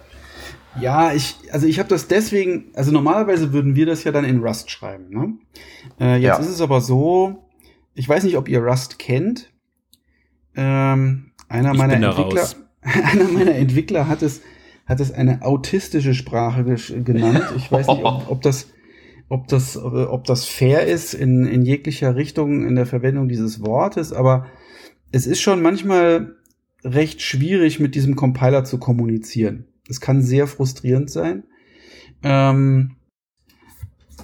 Ja, ich, also ich habe das deswegen, also normalerweise würden wir das ja dann in Rust schreiben. Ne? Äh, jetzt ja. ist es aber so, ich weiß nicht, ob ihr Rust kennt. Ähm, einer meiner Entwickler, einer meiner Entwickler hat es, hat es eine autistische Sprache genannt. Ich weiß nicht, ob, ob das, ob das, ob das fair ist in, in jeglicher Richtung in der Verwendung dieses Wortes, aber es ist schon manchmal recht schwierig, mit diesem Compiler zu kommunizieren. Es kann sehr frustrierend sein. Ähm,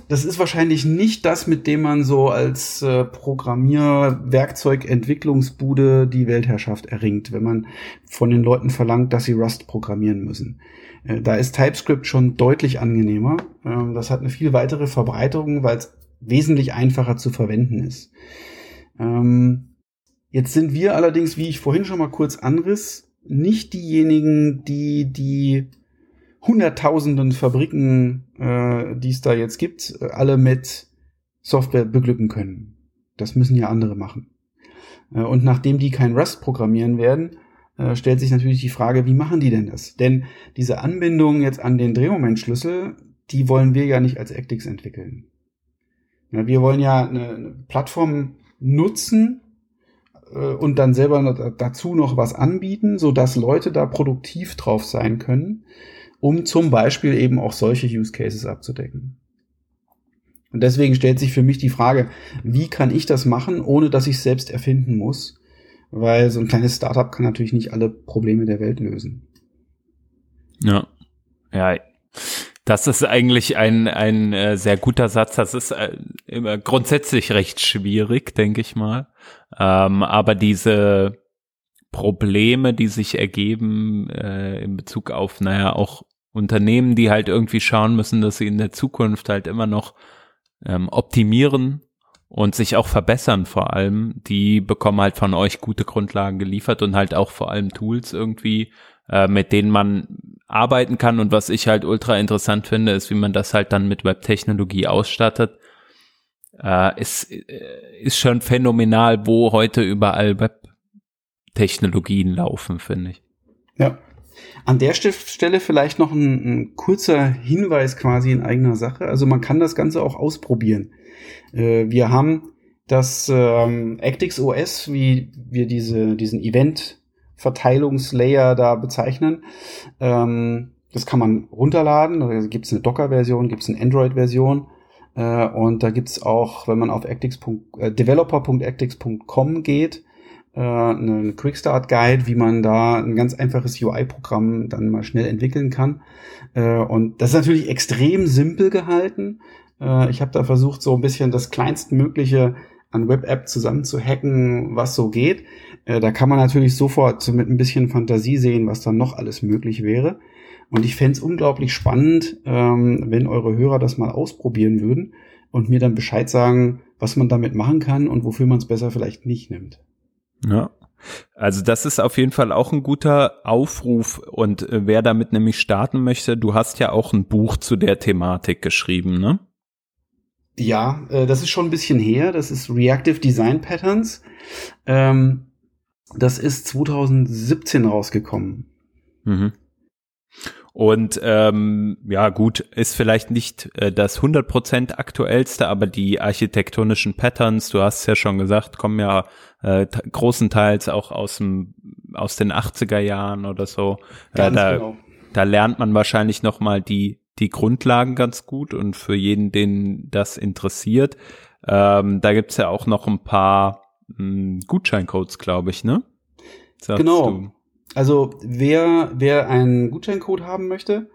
das ist wahrscheinlich nicht das, mit dem man so als äh, Programmierwerkzeugentwicklungsbude die Weltherrschaft erringt, wenn man von den Leuten verlangt, dass sie Rust programmieren müssen. Äh, da ist TypeScript schon deutlich angenehmer. Ähm, das hat eine viel weitere Verbreitung, weil es wesentlich einfacher zu verwenden ist. Ähm, jetzt sind wir allerdings, wie ich vorhin schon mal kurz anriss, nicht diejenigen, die die hunderttausenden Fabriken, äh, die es da jetzt gibt, alle mit Software beglücken können. Das müssen ja andere machen. Äh, und nachdem die kein Rust programmieren werden, äh, stellt sich natürlich die Frage, wie machen die denn das? Denn diese Anbindung jetzt an den Drehmomentschlüssel, die wollen wir ja nicht als Actix entwickeln. Ja, wir wollen ja eine, eine Plattform nutzen, äh, und dann selber dazu noch was anbieten, so dass Leute da produktiv drauf sein können um zum Beispiel eben auch solche Use Cases abzudecken. Und deswegen stellt sich für mich die Frage, wie kann ich das machen, ohne dass ich es selbst erfinden muss? Weil so ein kleines Startup kann natürlich nicht alle Probleme der Welt lösen. Ja, ja, das ist eigentlich ein, ein äh, sehr guter Satz. Das ist äh, immer grundsätzlich recht schwierig, denke ich mal. Ähm, aber diese Probleme, die sich ergeben äh, in Bezug auf, naja, auch Unternehmen, die halt irgendwie schauen müssen, dass sie in der Zukunft halt immer noch ähm, optimieren und sich auch verbessern vor allem, die bekommen halt von euch gute Grundlagen geliefert und halt auch vor allem Tools irgendwie, äh, mit denen man arbeiten kann. Und was ich halt ultra interessant finde, ist, wie man das halt dann mit Webtechnologie ausstattet. Äh, ist, äh, ist schon phänomenal, wo heute überall Webtechnologien laufen, finde ich. Ja. An der Stelle vielleicht noch ein, ein, kurzer Hinweis quasi in eigener Sache. Also man kann das Ganze auch ausprobieren. Äh, wir haben das ähm, Actix OS, wie wir diese, diesen Event-Verteilungslayer da bezeichnen. Ähm, das kann man runterladen. Da gibt es eine Docker-Version, gibt es eine Android-Version. Äh, und da gibt es auch, wenn man auf. Äh, developer.actix.com geht, äh, einen Quickstart Guide, wie man da ein ganz einfaches UI-Programm dann mal schnell entwickeln kann. Äh, und das ist natürlich extrem simpel gehalten. Äh, ich habe da versucht, so ein bisschen das kleinstmögliche an Web-App zusammen zu hacken, was so geht. Äh, da kann man natürlich sofort so mit ein bisschen Fantasie sehen, was dann noch alles möglich wäre. Und ich fände es unglaublich spannend, ähm, wenn eure Hörer das mal ausprobieren würden und mir dann Bescheid sagen, was man damit machen kann und wofür man es besser vielleicht nicht nimmt. Ja. Also das ist auf jeden Fall auch ein guter Aufruf und äh, wer damit nämlich starten möchte, du hast ja auch ein Buch zu der Thematik geschrieben, ne? Ja, äh, das ist schon ein bisschen her. Das ist Reactive Design Patterns. Ähm, das ist 2017 rausgekommen. Mhm. Und ähm, ja, gut, ist vielleicht nicht äh, das 100% aktuellste, aber die architektonischen Patterns, du hast es ja schon gesagt, kommen ja äh, großenteils auch aus, dem, aus den 80er Jahren oder so. Ganz da, genau. da lernt man wahrscheinlich nochmal die, die Grundlagen ganz gut und für jeden, den das interessiert. Ähm, da gibt's ja auch noch ein paar mh, hm, Gutscheincodes, glaube ich, ne? Sagst genau. Du. Also wer, wer einen Gutscheincode haben möchte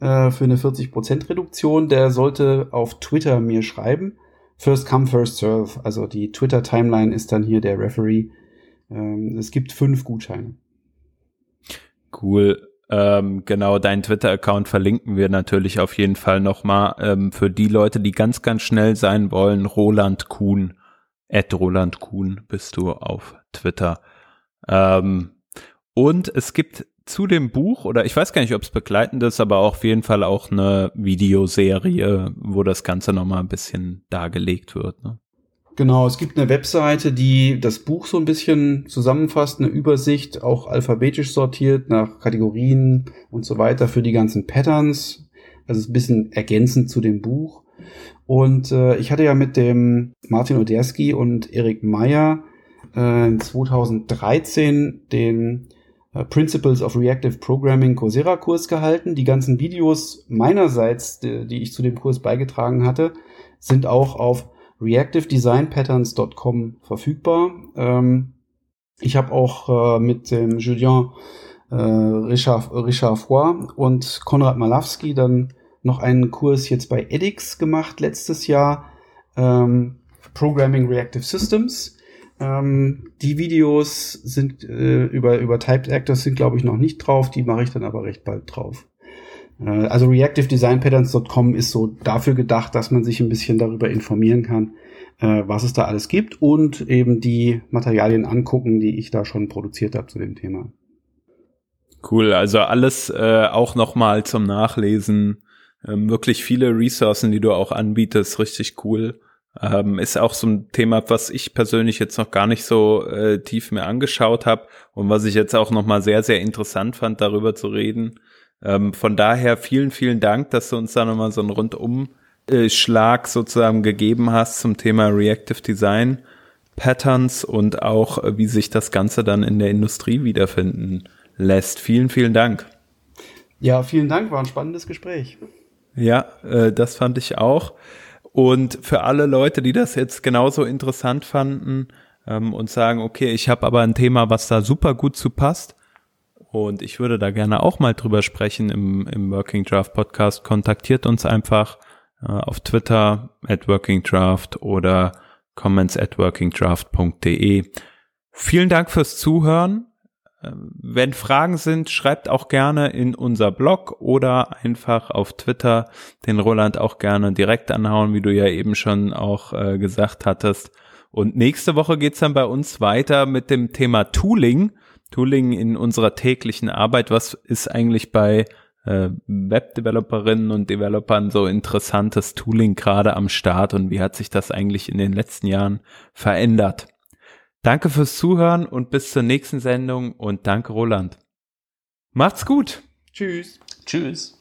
äh, für eine 40% Reduktion, der sollte auf Twitter mir schreiben. First come, first serve. Also die Twitter-Timeline ist dann hier der Referee. Ähm, es gibt fünf Gutscheine. Cool. Ähm, genau, deinen Twitter-Account verlinken wir natürlich auf jeden Fall nochmal. Ähm, für die Leute, die ganz, ganz schnell sein wollen, Roland Kuhn, at Roland Kuhn bist du auf Twitter. Ähm, und es gibt zu dem Buch, oder ich weiß gar nicht, ob es begleitend ist, aber auf jeden Fall auch eine Videoserie, wo das Ganze nochmal ein bisschen dargelegt wird. Ne? Genau, es gibt eine Webseite, die das Buch so ein bisschen zusammenfasst, eine Übersicht, auch alphabetisch sortiert nach Kategorien und so weiter für die ganzen Patterns. Also ein bisschen ergänzend zu dem Buch. Und äh, ich hatte ja mit dem Martin Oderski und Erik Meyer äh, 2013 den Principles of Reactive Programming Coursera Kurs gehalten. Die ganzen Videos meinerseits, die, die ich zu dem Kurs beigetragen hatte, sind auch auf reactivedesignpatterns.com verfügbar. Ähm, ich habe auch äh, mit dem Julien äh, Richard, Richard Foy und Konrad Malawski dann noch einen Kurs jetzt bei edX gemacht letztes Jahr. Ähm, Programming Reactive Systems. Ähm, die Videos sind äh, über, über Typed Actors sind, glaube ich, noch nicht drauf. Die mache ich dann aber recht bald drauf. Äh, also reactivedesignpatterns.com ist so dafür gedacht, dass man sich ein bisschen darüber informieren kann, äh, was es da alles gibt und eben die Materialien angucken, die ich da schon produziert habe zu dem Thema. Cool, also alles äh, auch nochmal zum Nachlesen. Ähm, wirklich viele Ressourcen, die du auch anbietest, richtig cool. Ähm, ist auch so ein Thema, was ich persönlich jetzt noch gar nicht so äh, tief mehr angeschaut habe und was ich jetzt auch nochmal sehr, sehr interessant fand, darüber zu reden. Ähm, von daher vielen, vielen Dank, dass du uns da nochmal so einen Rundumschlag sozusagen gegeben hast zum Thema Reactive Design Patterns und auch, äh, wie sich das Ganze dann in der Industrie wiederfinden lässt. Vielen, vielen Dank. Ja, vielen Dank, war ein spannendes Gespräch. Ja, äh, das fand ich auch. Und für alle Leute, die das jetzt genauso interessant fanden ähm, und sagen, okay, ich habe aber ein Thema, was da super gut zu passt und ich würde da gerne auch mal drüber sprechen im, im Working Draft Podcast, kontaktiert uns einfach äh, auf Twitter at Working Draft oder comments at workingdraft.de. Vielen Dank fürs Zuhören. Ähm, wenn Fragen sind, schreibt auch gerne in unser Blog oder einfach auf Twitter den Roland auch gerne direkt anhauen, wie du ja eben schon auch äh, gesagt hattest. Und nächste Woche geht's dann bei uns weiter mit dem Thema Tooling. Tooling in unserer täglichen Arbeit. Was ist eigentlich bei äh, Web-Developerinnen und Developern so interessantes Tooling gerade am Start und wie hat sich das eigentlich in den letzten Jahren verändert? Danke fürs Zuhören und bis zur nächsten Sendung und danke Roland. Macht's gut. Tschüss. Tschüss.